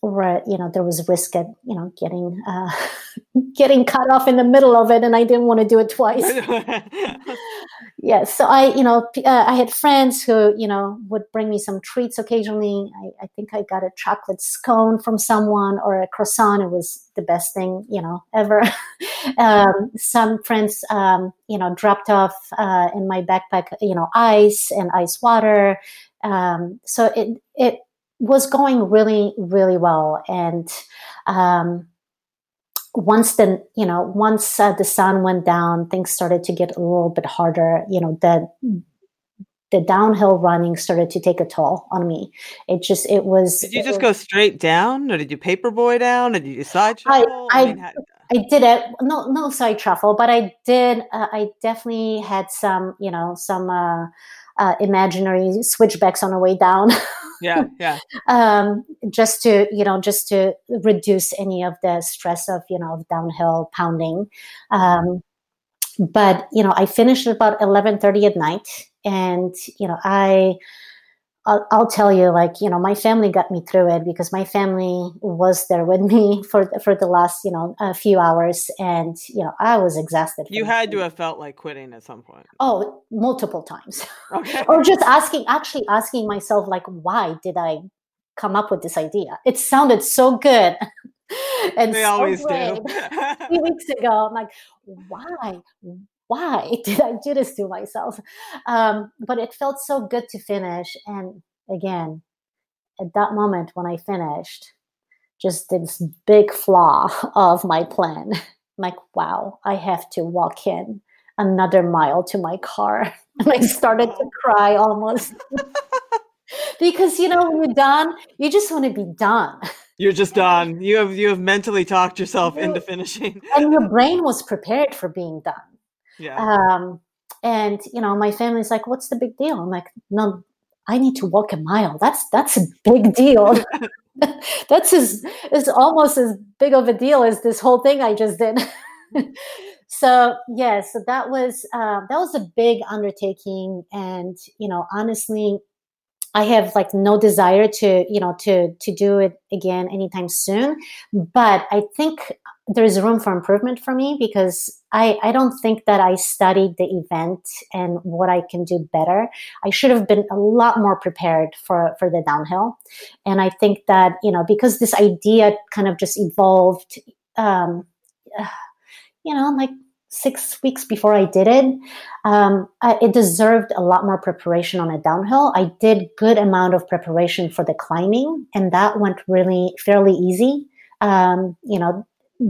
S2: where you know there was risk at you know getting uh, getting cut off in the middle of it, and I didn't want to do it twice. yeah, so I you know uh, I had friends who you know would bring me some treats occasionally. I, I, think I got a chocolate scone from someone or a croissant. It was the best thing you know ever. um, some friends um, you know dropped off uh, in my backpack you know ice and ice water. Um, so it it was going really, really well. And um, once the you know once uh, the sun went down, things started to get a little bit harder. You know the the downhill running started to take a toll on me. It just it was.
S1: Did you just
S2: was,
S1: go straight down, or did you paperboy down, or did you side
S2: shuffle? I, I, I, mean, how, I did it. No, no side truffle, but I did. Uh, I definitely had some, you know, some uh, uh, imaginary switchbacks on the way down.
S1: yeah, yeah.
S2: um, just to you know, just to reduce any of the stress of you know of downhill pounding. Um, but you know, I finished about eleven thirty at night, and you know, I I'll, I'll, tell you, like you know, my family got me through it because my family was there with me for for the last you know a few hours, and you know, I was exhausted.
S1: You had to have felt like quitting at some point.
S2: Oh, multiple times, okay. or just asking, actually asking myself, like, why did I come up with this idea? It sounded so good.
S1: and they so always
S2: great.
S1: do.
S2: a few weeks ago, I'm like, why? Why did I do this to myself? Um, but it felt so good to finish. And again, at that moment when I finished, just this big flaw of my plan. like, wow, I have to walk in another mile to my car. And I started to cry almost. because you know when you're done, you just want to be done.
S1: You're just done. You have you have mentally talked yourself into finishing.
S2: and your brain was prepared for being done.
S1: Yeah.
S2: Um, and you know, my family's like, "What's the big deal?" I'm like, "No, I need to walk a mile. That's that's a big deal. that's as is almost as big of a deal as this whole thing I just did." so yeah, so that was uh, that was a big undertaking, and you know, honestly, I have like no desire to, you know, to to do it again anytime soon. But I think there's room for improvement for me because I, I don't think that I studied the event and what I can do better. I should have been a lot more prepared for, for the downhill. And I think that, you know, because this idea kind of just evolved, um, you know, like six weeks before I did it, um, I, it deserved a lot more preparation on a downhill. I did good amount of preparation for the climbing, and that went really fairly easy. Um, you know,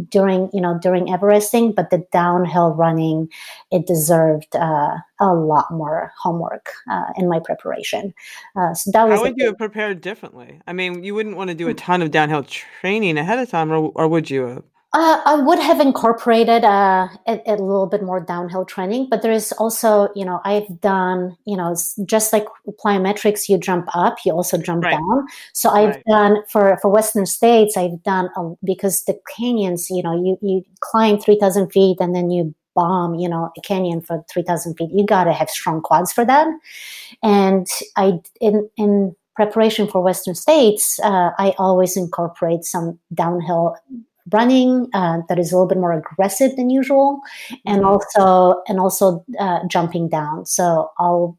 S2: during you know during Everesting, but the downhill running, it deserved uh, a lot more homework uh, in my preparation. Uh, so that was.
S1: How would you have prepared differently? I mean, you wouldn't want to do a ton of downhill training ahead of time, or, or would you have?
S2: Uh, I would have incorporated uh, a, a, little bit more downhill training, but there is also, you know, I've done, you know, just like plyometrics, you jump up, you also jump right. down. So I've right. done for for Western states, I've done a, because the canyons, you know, you you climb three thousand feet and then you bomb, you know, a canyon for three thousand feet. You got to have strong quads for that. And I in in preparation for Western states, uh, I always incorporate some downhill running uh, that is a little bit more aggressive than usual and mm-hmm. also and also uh, jumping down so i'll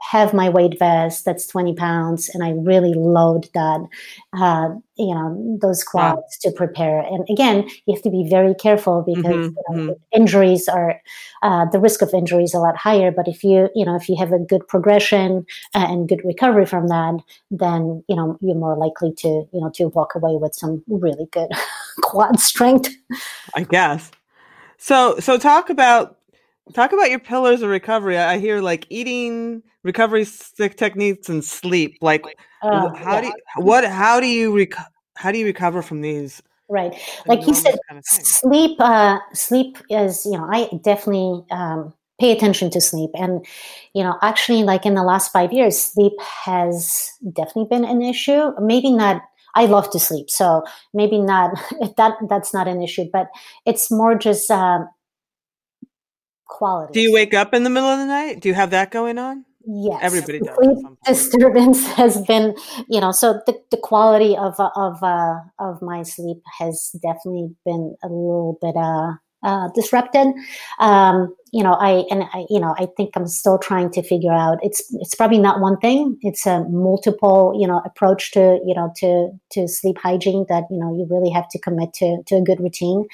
S2: have my weight vest that's 20 pounds and i really load that uh, you know those quads wow. to prepare and again you have to be very careful because mm-hmm, you know, mm-hmm. injuries are uh, the risk of injury is a lot higher but if you you know if you have a good progression uh, and good recovery from that then you know you're more likely to you know to walk away with some really good quad strength.
S1: I guess. So so talk about talk about your pillars of recovery. I hear like eating recovery techniques and sleep. Like uh, how yeah. do you, what how do you rec- how do you recover from these
S2: right. like you said kind of sleep uh sleep is you know i definitely um pay attention to sleep. And you know actually like in the last five years sleep has definitely been an issue. Maybe not I love to sleep, so maybe not that. That's not an issue, but it's more just um, quality.
S1: Do you wake up in the middle of the night? Do you have that going on?
S2: Yes,
S1: everybody does.
S2: Sleep disturbance has been, you know, so the, the quality of of uh, of my sleep has definitely been a little bit uh, uh, disrupted. Um, you know, I and I, you know, I think I'm still trying to figure out. It's it's probably not one thing. It's a multiple, you know, approach to you know to to sleep hygiene that you know you really have to commit to to a good routine.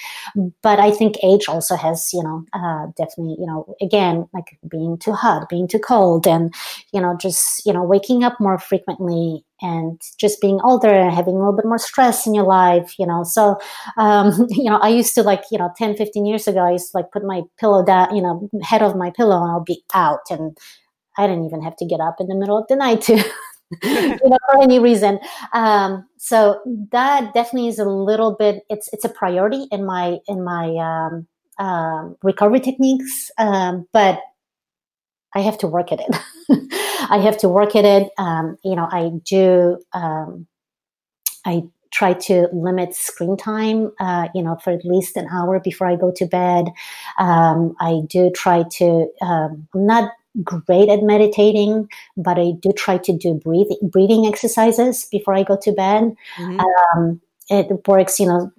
S2: But I think age also has you know uh, definitely you know again like being too hot, being too cold, and you know just you know waking up more frequently and just being older and having a little bit more stress in your life you know. So um, you know i used to like you know 10 15 years ago i used to like put my pillow down you know head of my pillow and i'll be out and i didn't even have to get up in the middle of the night to you know for any reason. Um, so that definitely is a little bit it's it's a priority in my in my um, um recovery techniques um, but I have to work at it. I have to work at it. Um, you know, I do. Um, I try to limit screen time. Uh, you know, for at least an hour before I go to bed. Um, I do try to. Um, I'm not great at meditating, but I do try to do breathing breathing exercises before I go to bed. Mm-hmm. Um, it works, you know,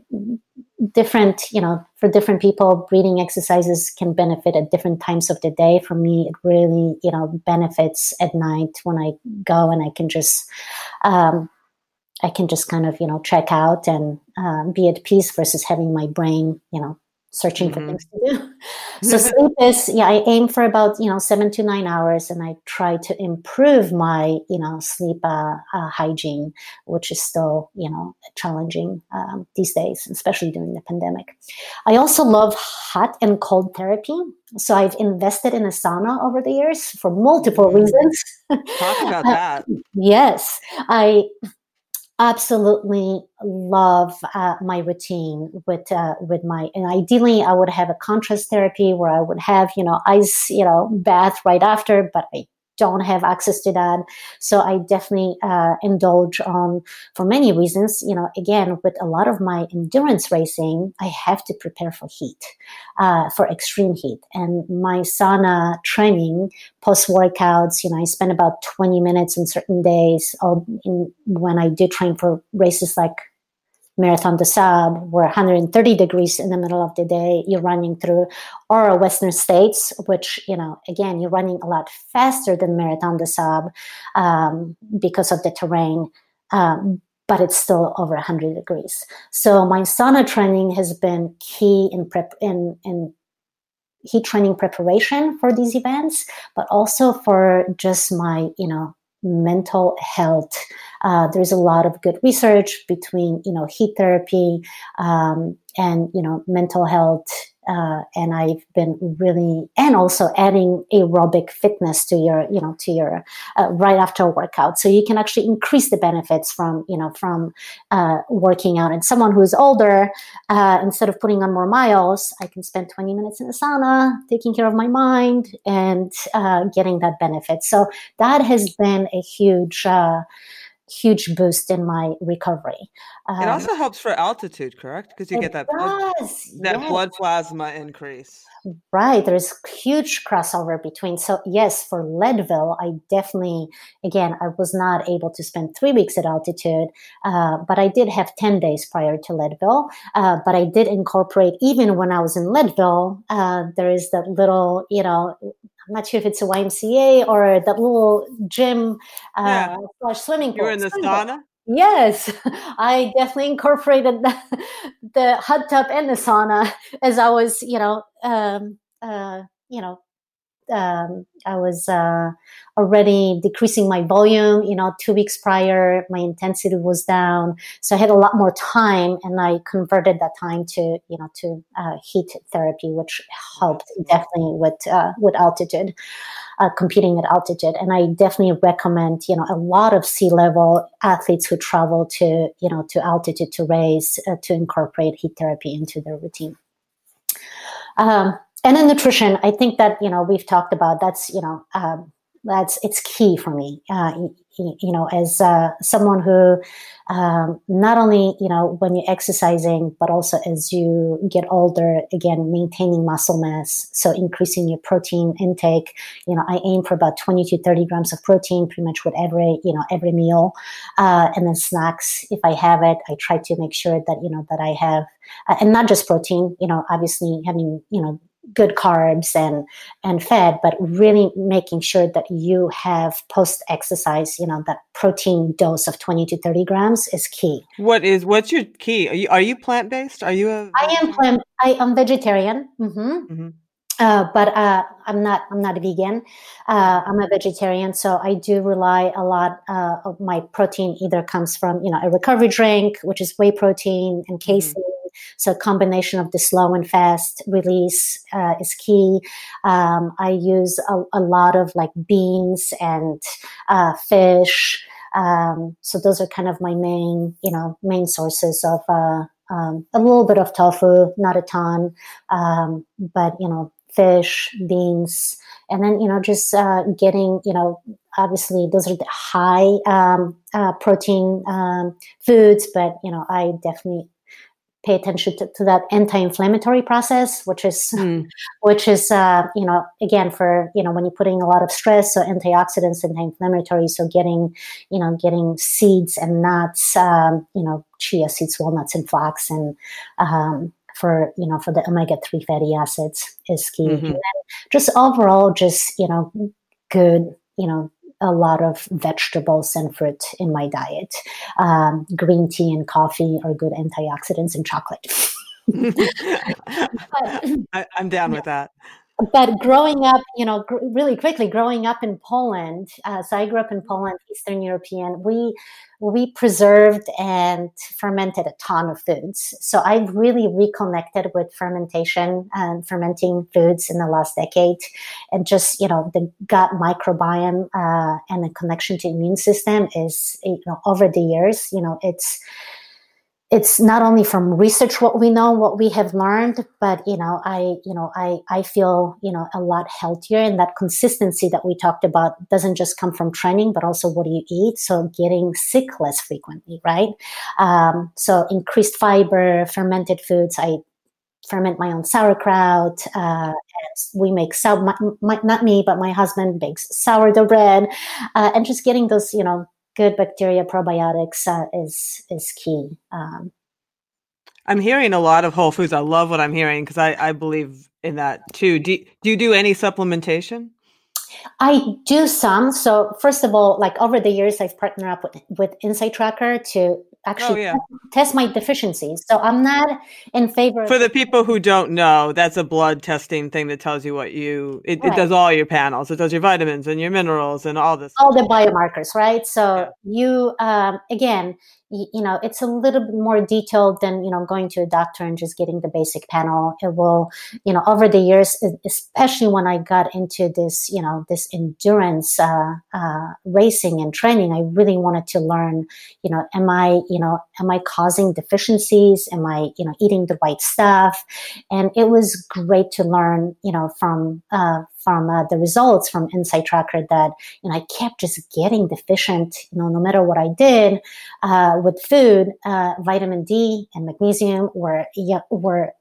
S2: different, you know, for different people, breathing exercises can benefit at different times of the day. For me, it really, you know, benefits at night when I go and I can just, um, I can just kind of, you know, check out and uh, be at peace versus having my brain, you know, searching mm-hmm. for things to do. So sleep is, yeah, I aim for about, you know, seven to nine hours and I try to improve my, you know, sleep uh, uh, hygiene, which is still, you know, challenging um, these days, especially during the pandemic. I also love hot and cold therapy. So I've invested in a sauna over the years for multiple mm-hmm. reasons.
S1: Talk about that.
S2: yes. I absolutely love uh, my routine with uh, with my and ideally I would have a contrast therapy where I would have you know ice you know bath right after, but I don't have access to that. So I definitely uh, indulge on for many reasons. You know, again, with a lot of my endurance racing, I have to prepare for heat, uh, for extreme heat. And my sauna training post workouts, you know, I spend about 20 minutes on certain days in, when I do train for races like Marathon des Sables, where 130 degrees in the middle of the day you're running through, or Western States, which, you know, again, you're running a lot faster than Marathon des Sables um, because of the terrain. Um, but it's still over 100 degrees. So my sauna training has been key in prep in, in heat training preparation for these events, but also for just my, you know, mental health. Uh, there's a lot of good research between you know heat therapy um, and you know mental health uh, and I've been really and also adding aerobic fitness to your you know to your uh, right after a workout. So you can actually increase the benefits from you know from uh, working out. And someone who's older uh, instead of putting on more miles I can spend 20 minutes in the sauna taking care of my mind and uh, getting that benefit. So that has been a huge uh, huge boost in my recovery.
S1: Um, it also helps for altitude, correct? Because you get that blood, that yes. blood plasma increase.
S2: Right, there's huge crossover between. So yes, for Leadville, I definitely, again, I was not able to spend three weeks at altitude, uh, but I did have ten days prior to Leadville. Uh, but I did incorporate even when I was in Leadville. Uh, there is that little, you know, I'm not sure if it's a YMCA or that little gym uh, yeah. slash swimming pool.
S1: You're in the sauna?
S2: Yes, I definitely incorporated the, the hot tub and the sauna as I was, you know, um, uh, you know, um, I was uh, already decreasing my volume. You know, two weeks prior, my intensity was down, so I had a lot more time, and I converted that time to you know to uh, heat therapy, which helped definitely with uh, with altitude. Uh, competing at altitude. And I definitely recommend, you know, a lot of sea level athletes who travel to, you know, to altitude to race uh, to incorporate heat therapy into their routine. Um, and in nutrition, I think that you know we've talked about that's you know um, that's it's key for me. Uh, you know, as uh, someone who um, not only you know when you're exercising, but also as you get older, again maintaining muscle mass, so increasing your protein intake. You know, I aim for about 20 to 30 grams of protein, pretty much with every you know every meal, uh, and then snacks if I have it. I try to make sure that you know that I have, uh, and not just protein. You know, obviously having you know good carbs and and fat but really making sure that you have post exercise you know that protein dose of 20 to 30 grams is key
S1: what is what's your key are you are you plant-based are you a
S2: i am plant i am vegetarian mm-hmm. Mm-hmm. Uh, but uh, I'm not. I'm not a vegan. Uh, I'm a vegetarian, so I do rely a lot uh, of my protein. Either comes from you know a recovery drink, which is whey protein and mm-hmm. So combination of the slow and fast release uh, is key. Um, I use a, a, lot of like beans and uh, fish. Um, so those are kind of my main, you know, main sources of uh, um, a little bit of tofu, not a ton, um, but you know, fish, beans, and then you know, just uh, getting you know obviously those are the high um, uh, protein um, foods, but you know, I definitely pay attention to, to that anti-inflammatory process, which is mm. which is uh, you know again for you know when you're putting a lot of stress, so antioxidants, and anti-inflammatory, so getting you know getting seeds and nuts, um, you know chia seeds, walnuts, and flax, and um, for you know for the omega three fatty acids is key. Mm-hmm. just overall, just you know good you know a lot of vegetables and fruit in my diet. Um, green tea and coffee are good antioxidants, and chocolate.
S1: but, I, am down with that
S2: but growing up, you know, gr- really quickly growing up in Poland, uh, so I grew up in Poland, Eastern European. We we preserved and fermented a ton of foods. So I've really reconnected with fermentation and fermenting foods in the last decade, and just you know the gut microbiome uh, and the connection to immune system is you know over the years, you know, it's it's not only from research what we know what we have learned but you know i you know i i feel you know a lot healthier. And that consistency that we talked about doesn't just come from training but also what do you eat? So getting sick less frequently right? Um, so increased fiber fermented foods. I ferment my own sauerkraut uh, we make sour my, my, not me but my husband makes sourdough bread. Uh, and just getting those you know good bacteria probiotics uh, is is key. Um,
S1: I'm hearing a lot of whole foods. I love what I'm hearing because I, I believe in that too. Do, do you do any supplementation?
S2: I do some. So first of all, like over the years, I've partnered up with, with InsideTracker to actually oh, yeah. test my deficiencies. So I'm not in favor.
S1: For the people who don't know, that's a blood testing thing that tells you what you. It, right. it does all your panels. It does your vitamins and your minerals and all this.
S2: All the biomarkers, right? So yeah. you um, again, you know it's a little bit more detailed than you know going to a doctor and just getting the basic panel. It will you know over the years especially when i got into this you know this endurance uh, uh, racing and training i really wanted to learn you know am i you know am i causing deficiencies? Am i you know eating the right stuff? And it was great to learn you know from uh, from uh, the results from InsideTracker that you know I kept just getting deficient. You know, no matter what I did uh, with food, uh, vitamin D and magnesium were yeah, were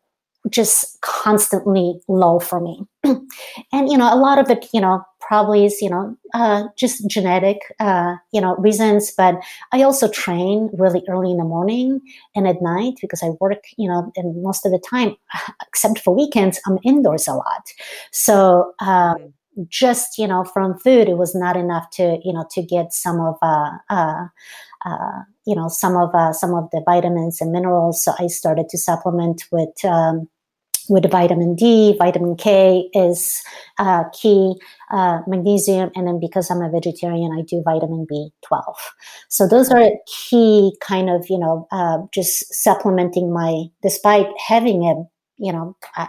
S2: just constantly low for me. and you know, a lot of it, you know, probably is you know uh, just genetic, uh, you know, reasons. But I also train really early in the morning and at night because I work, you know, and most of the time, except for weekends, I'm indoors a lot. So. Um, mm. just you know from food it was not enough to you know to get some of uh, uh, uh, you know some of uh, some of the vitamins and minerals. So I started to supplement with um, with vitamin D, vitamin K is uh, key, uh, magnesium, and then because I'm a vegetarian, I do vitamin B12. So those are key kind of, you know, uh, just supplementing my, despite having a, you know, I,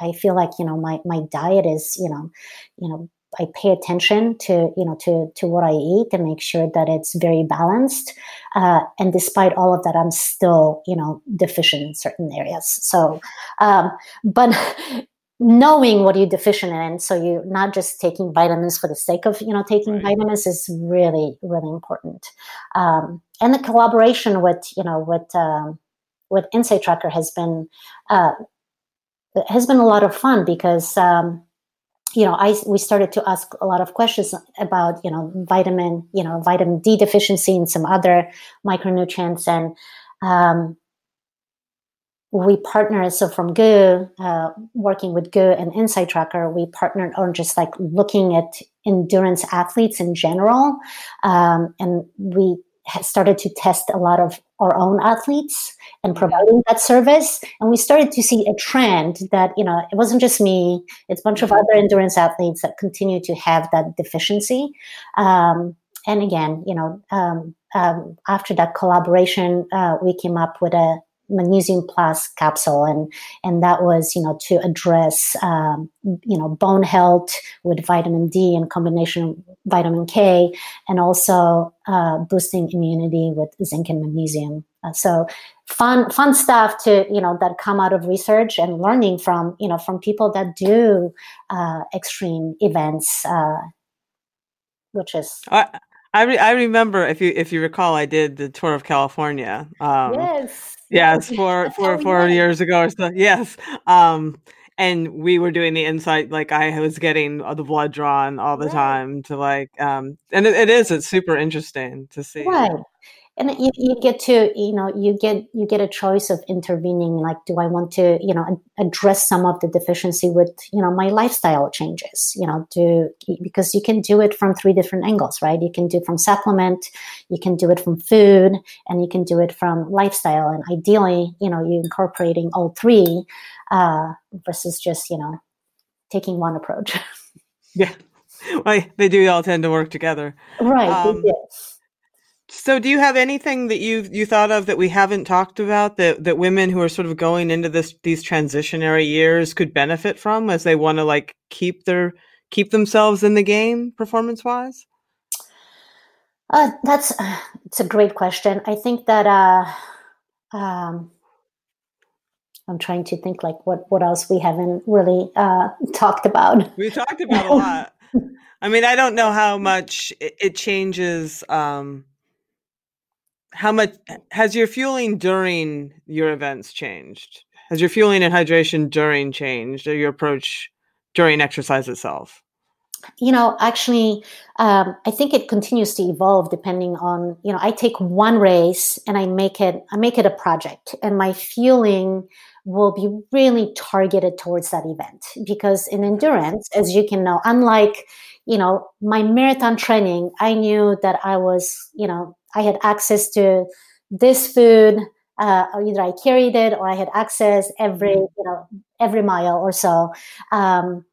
S2: I feel like, you know, my, my diet is, you know, you know, I pay attention to you know to to what I eat and make sure that it's very balanced. Uh, and despite all of that, I'm still you know deficient in certain areas. So, um, but knowing what you're deficient in so you're not just taking vitamins for the sake of you know taking right. vitamins is really really important um, and the collaboration with you know with um, with InsideTracker has been uh, has been a lot of fun because um, you know i we started to ask a lot of questions about you know vitamin you know vitamin d deficiency and some other micronutrients. And um, we partnered so from GU, uh, working with GU and InsideTracker, we partnered on just like looking at endurance athletes in general, um, and we started to test a lot of our own athletes and providing that service. And we started to see a trend that you know it wasn't just me it's a bunch of other endurance athletes that continue to have that deficiency. Um, and again you know um, um, after that collaboration uh, we came up with a magnesium plus capsule and and that was you know to address um, you know bone health with vitamin d and combination of vitamin k and also uh, boosting immunity with zinc and magnesium. Uh, so fun fun stuff to you know that come out of research and learning from you know from people that do uh, extreme events uh, which is
S1: I, I, re- I remember if you if you recall I did the tour of California um,
S2: yes
S1: Yes, four four four years ago or so. Yes. Um and we were doing the insight like I was getting the blood drawn all the right. time to like um and it, it is it's super interesting to see.
S2: Right and you, you get to you know you get you get a choice of intervening like do i want to you know address some of the deficiency with you know my lifestyle changes you know do because you can do it from three different angles right? You can do it from supplement you can do it from food and you can do it from lifestyle. And ideally you know you incorporating all three uh, versus just you know taking one approach.
S1: Yeah. Well they do all tend to work together.
S2: Right um,
S1: so, do you have anything that you you thought of that we haven't talked about that that women who are sort of going into this these transitionary years could benefit from as they want to like keep their keep themselves in the game performance wise?
S2: Uh, that's uh, it's a great question. I think that uh, um, I'm trying to think like what what else we haven't really uh, talked about.
S1: We talked about a lot. I mean, I don't know how much it, it changes. Um, how much has your fueling during your events changed? Has your fueling and hydration during changed, or your approach during exercise itself?
S2: You know, actually, um, I think it continues to evolve depending on. You know, I take one race and I make it. I make it a project, and my fueling will be really targeted towards that event because in endurance, as you can know, unlike you know my marathon training, I knew that I was you know I had access to this food. Uh, either I carried it or I had access every you know every mile or so. Um,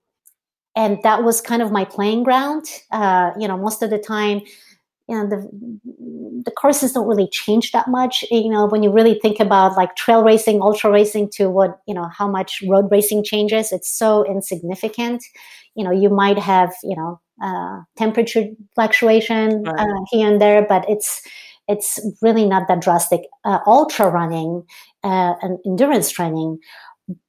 S2: and that was kind of my playing ground. Uh, you know, most of the time, you know, the the courses don't really change that much. You know, when you really think about like trail racing, ultra racing, to what you know, how much road racing changes, it's so insignificant. You know, you might have you know uh, temperature fluctuation right. uh, here and there, but it's it's really not that drastic. Uh, ultra running uh, and endurance training,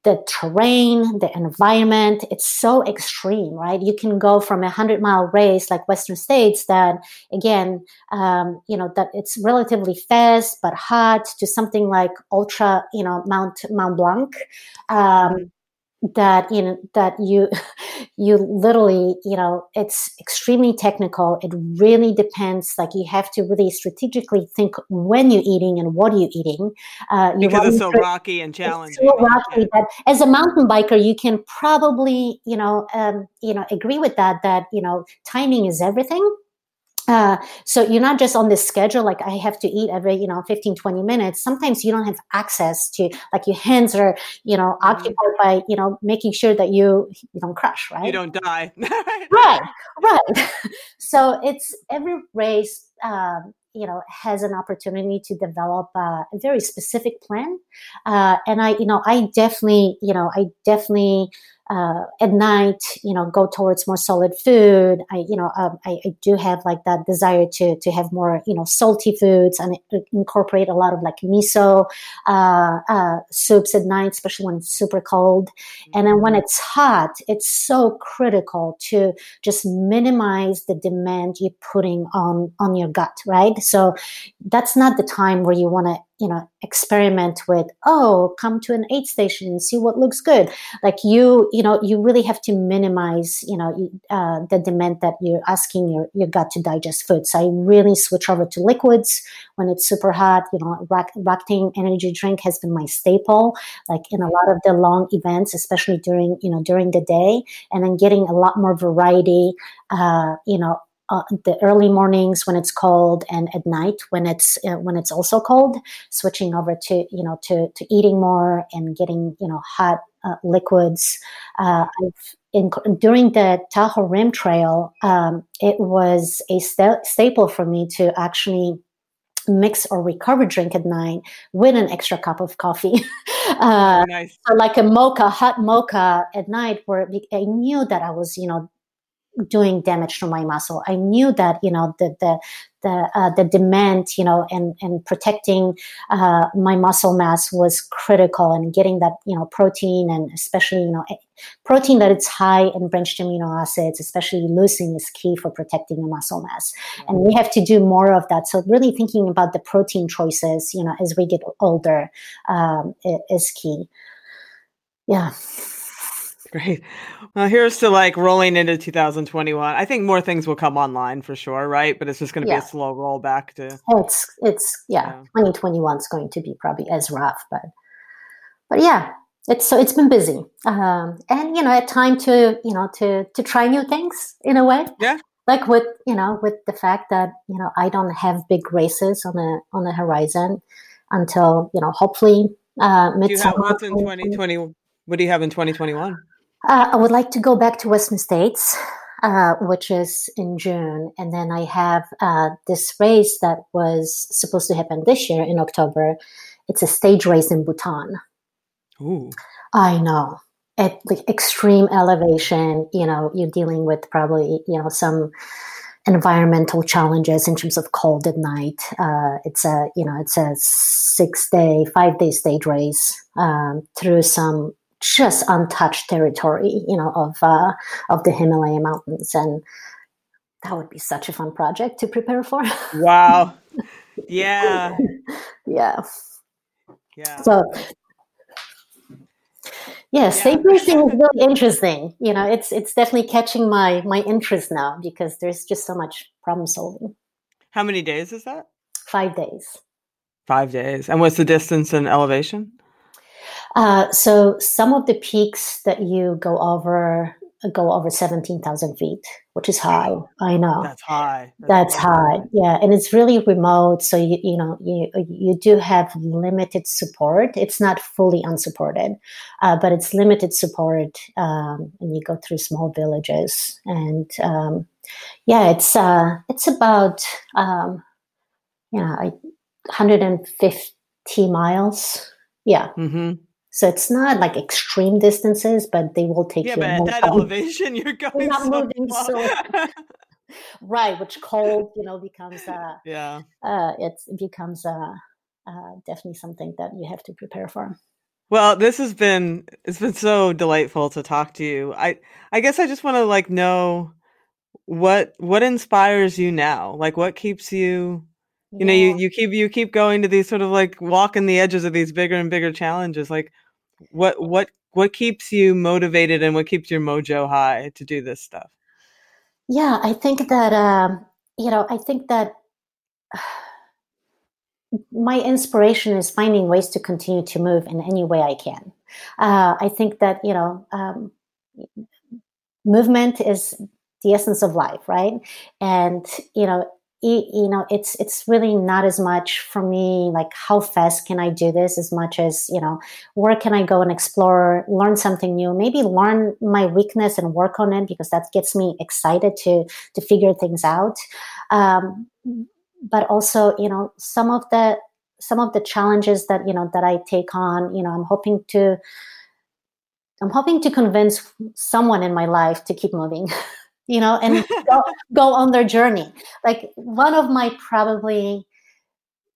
S2: the terrain, the environment, it's so extreme, right? You can go from a hundred mile race like Western States that again, um, you know, that it's relatively fast but hot to something like ultra, you know, Mount Mount Blanc. Um, that you know that you you literally you know it's extremely technical. It really depends like you have to really strategically think when you're eating and what you're eating.
S1: Uh, you because it's so rocky and challenging
S2: so rocky that as a mountain biker you can probably you know um, you know agree with that that you know timing is everything uh, so you're not just on this schedule like i have to eat every you know 15 20 minutes. Sometimes you don't have access to like your hands are you know mm-hmm. occupied by you know making sure that you you don't crash right?
S1: you don't die.
S2: Right right. So it's every race um, you know has an opportunity to develop uh, a very specific plan. Uh, and i you know i definitely you know i definitely uh, at night, you know, go towards more solid food. I, you know, um, I, I, do have like that desire to to have more, you know, salty foods and incorporate a lot of like miso uh, uh, soups at night, especially when it's super cold. And then when mm-hmm. it's hot, it's so critical to just minimize the demand you're putting on on your gut, right? So that's not the time where you want to you know experiment with oh come to an aid station and see what looks good. Like you you know you really have to minimize you know uh, the demand that you're asking your, your gut to digest food so i really switch over to liquids when it's super hot you know Roctane energy drink has been my staple like in a lot of the long events especially during you know during the day and then getting a lot more variety uh, you know uh, the early mornings when it's cold and at night when it's uh, when it's also cold switching over to you know to to eating more and getting you know hot uh, liquids uh, in, during the Tahoe Rim Trail um, it was a st- staple for me to actually mix or recover drink at night with an extra cup of coffee. uh, nice. so like a mocha, hot mocha at night, where I knew that I was, you know, doing damage to my muscle. I knew that you know the the the, uh, the demand you know and and protecting uh, my muscle mass was critical and getting that you know protein and especially you know protein that it's high in branched amino acids, especially leucine, is key for protecting the muscle mass. Mm-hmm. And we have to do more of that. So really thinking about the protein choices, you know, as we get older, um, is key. Yeah.
S1: Great. Well, here's to like rolling into 2021. I think more things will come online for sure, right? But it's just going to yeah. be a slow roll back to.
S2: It's it's yeah. yeah. 2021 is going to be probably as rough, but but yeah, it's so it's been busy, um, and you know, at time to you know to to try new things in a way.
S1: Yeah.
S2: Like with you know with the fact that you know I don't have big races on the on the horizon until you know hopefully uh.
S1: Do you have what's in 2020? What do you have in 2021?
S2: Uh, I would like to go back to Western States, uh, which is in June. And then I have uh, this race that was supposed to happen this year in October. It's a stage race in Bhutan.
S1: Ooh.
S2: I know. At like extreme elevation, you know, you're dealing with probably, you know, some environmental challenges in terms of cold at night. Uh, it's a, you know, it's a six day, five day stage race um, through some just untouched territory, you know, of uh, of the Himalaya mountains, and that would be such a fun project to prepare for.
S1: Wow! Yeah.
S2: yeah.
S1: Yeah.
S2: So. Yeah, racing is really interesting. You know, it's it's definitely catching my my interest now because there's just so much problem solving.
S1: How many days is that?
S2: Five days.
S1: Five days. And what's the distance and elevation?
S2: Uh, so some of the peaks that you go over go over 17,000 feet, which is high. I know.
S1: That's high.
S2: That's, That's high. Yeah. And it's really remote. So, you, you know, you, you do have limited support. It's not fully unsupported, uh, but it's limited support. Um, and you go through small villages and, um, yeah, it's, uh, it's about, um, yeah, 150 miles. Yeah.
S1: Mm-hmm.
S2: So it's not like extreme distances, but they will take
S1: yeah,
S2: you.
S1: Yeah, but at that time. elevation, you're going you're not so moving so.
S2: right, which cold, you know, becomes uh,
S1: yeah,
S2: uh, it becomes uh, uh, definitely something that you have to prepare for.
S1: Well, this has been it's been so delightful to talk to you. I I guess I just want to like know what what inspires you now. Like what keeps you you yeah. know you, you keep you keep going to these sort of like walking the edges of these bigger and bigger challenges like what what what keeps you motivated and what keeps your mojo high to do this stuff?
S2: Yeah i think that um you know i think that my inspiration is finding ways to continue to move in any way i can. Uh, i think that you know um, movement is the essence of life right? And you know you know it's it's really not as much for me like how fast can i do this as much as you know where can i go and explore learn something new maybe learn my weakness and work on it because that gets me excited to to figure things out. Um, but also you know some of the some of the challenges that you know that i take on you know i'm hoping to I'm hoping to convince someone in my life to keep moving, you know, and go, go on their journey. Like one of my probably,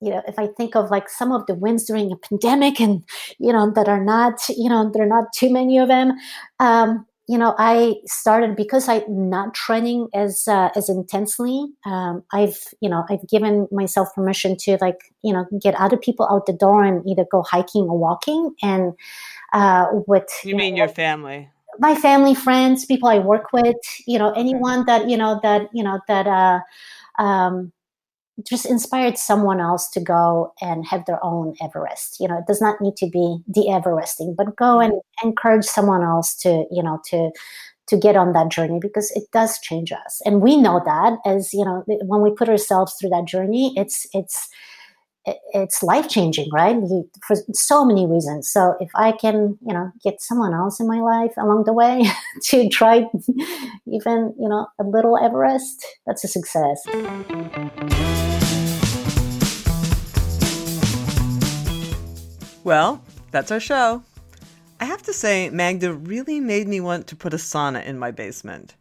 S2: you know, if I think of like some of the wins during a pandemic and, you know, that are not, you know, there are not too many of them. Um, you know, I started because I'm not training as uh, as intensely. Um, I've you know I've given myself permission to like you know get other people out the door and either go hiking or walking. And uh, with
S1: you, you mean know, your family,
S2: my family, friends, people I work with, you know, anyone that you know that you know that uh, um, just inspired someone else to go and have their own Everest. You know, it does not need to be the Everesting, but go and encourage someone else to, you know, to to get on that journey because it does change us. And we know that as, you know, when we put ourselves through that journey, it's it's it's life changing, right? For so many reasons. So if I can, you know, get someone else in my life along the way to try even, you know, a little Everest, that's a success.
S1: Well, that's our show. I have to say, Magda really made me want to put a sauna in my basement.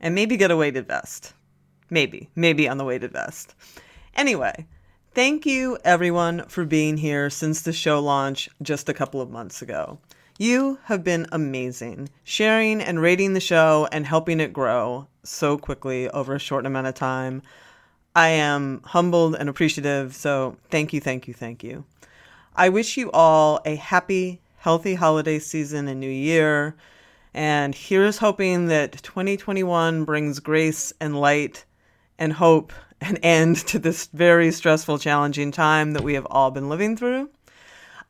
S1: And maybe get a weighted vest. Maybe. Maybe on the weighted vest. Anyway, thank you everyone for being here since the show launch just a couple of months ago. You have been amazing, sharing and rating the show and helping it grow so quickly over a short amount of time. I am humbled and appreciative, so thank you, thank you, thank you. I wish you all a happy, healthy holiday season and new year. And here's hoping that 2021 brings grace and light and hope and end to this very stressful, challenging time that we have all been living through.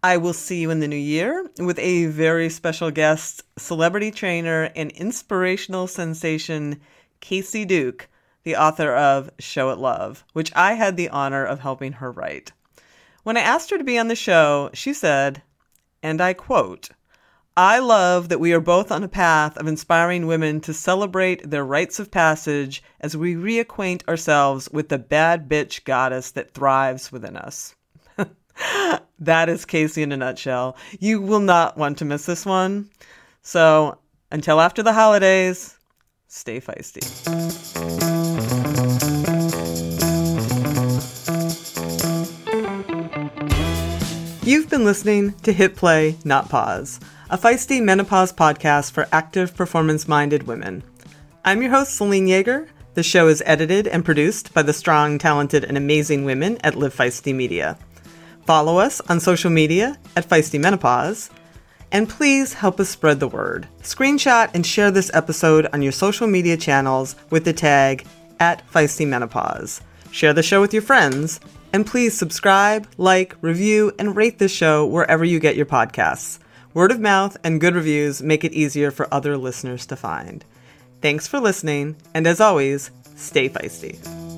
S1: I will see you in the new year with a very special guest, celebrity trainer and inspirational sensation, Kacy Duke, the author of Show It Love, which I had the honor of helping her write. When I asked her to be on the show, she said, and I quote, I love that we are both on a path of inspiring women to celebrate their rites of passage as we reacquaint ourselves with the bad bitch goddess that thrives within us. that is Kacy in a nutshell. You will not want to miss this one. So until after the holidays, stay feisty. You've been listening to Hit Play, Not Pause, a feisty menopause podcast for active, performance minded women. I'm your host, Selene Yeager. The show is edited and produced by the strong, talented, and amazing women at Live Feisty Media. Follow us on social media at Feisty Menopause. And please help us spread the word. Screenshot and share this episode on your social media channels with the tag at Feisty Menopause. Share the show with your friends and please subscribe, like, review, and rate this show wherever you get your podcasts. Word of mouth and good reviews make it easier for other listeners to find. Thanks for listening, and as always, stay feisty.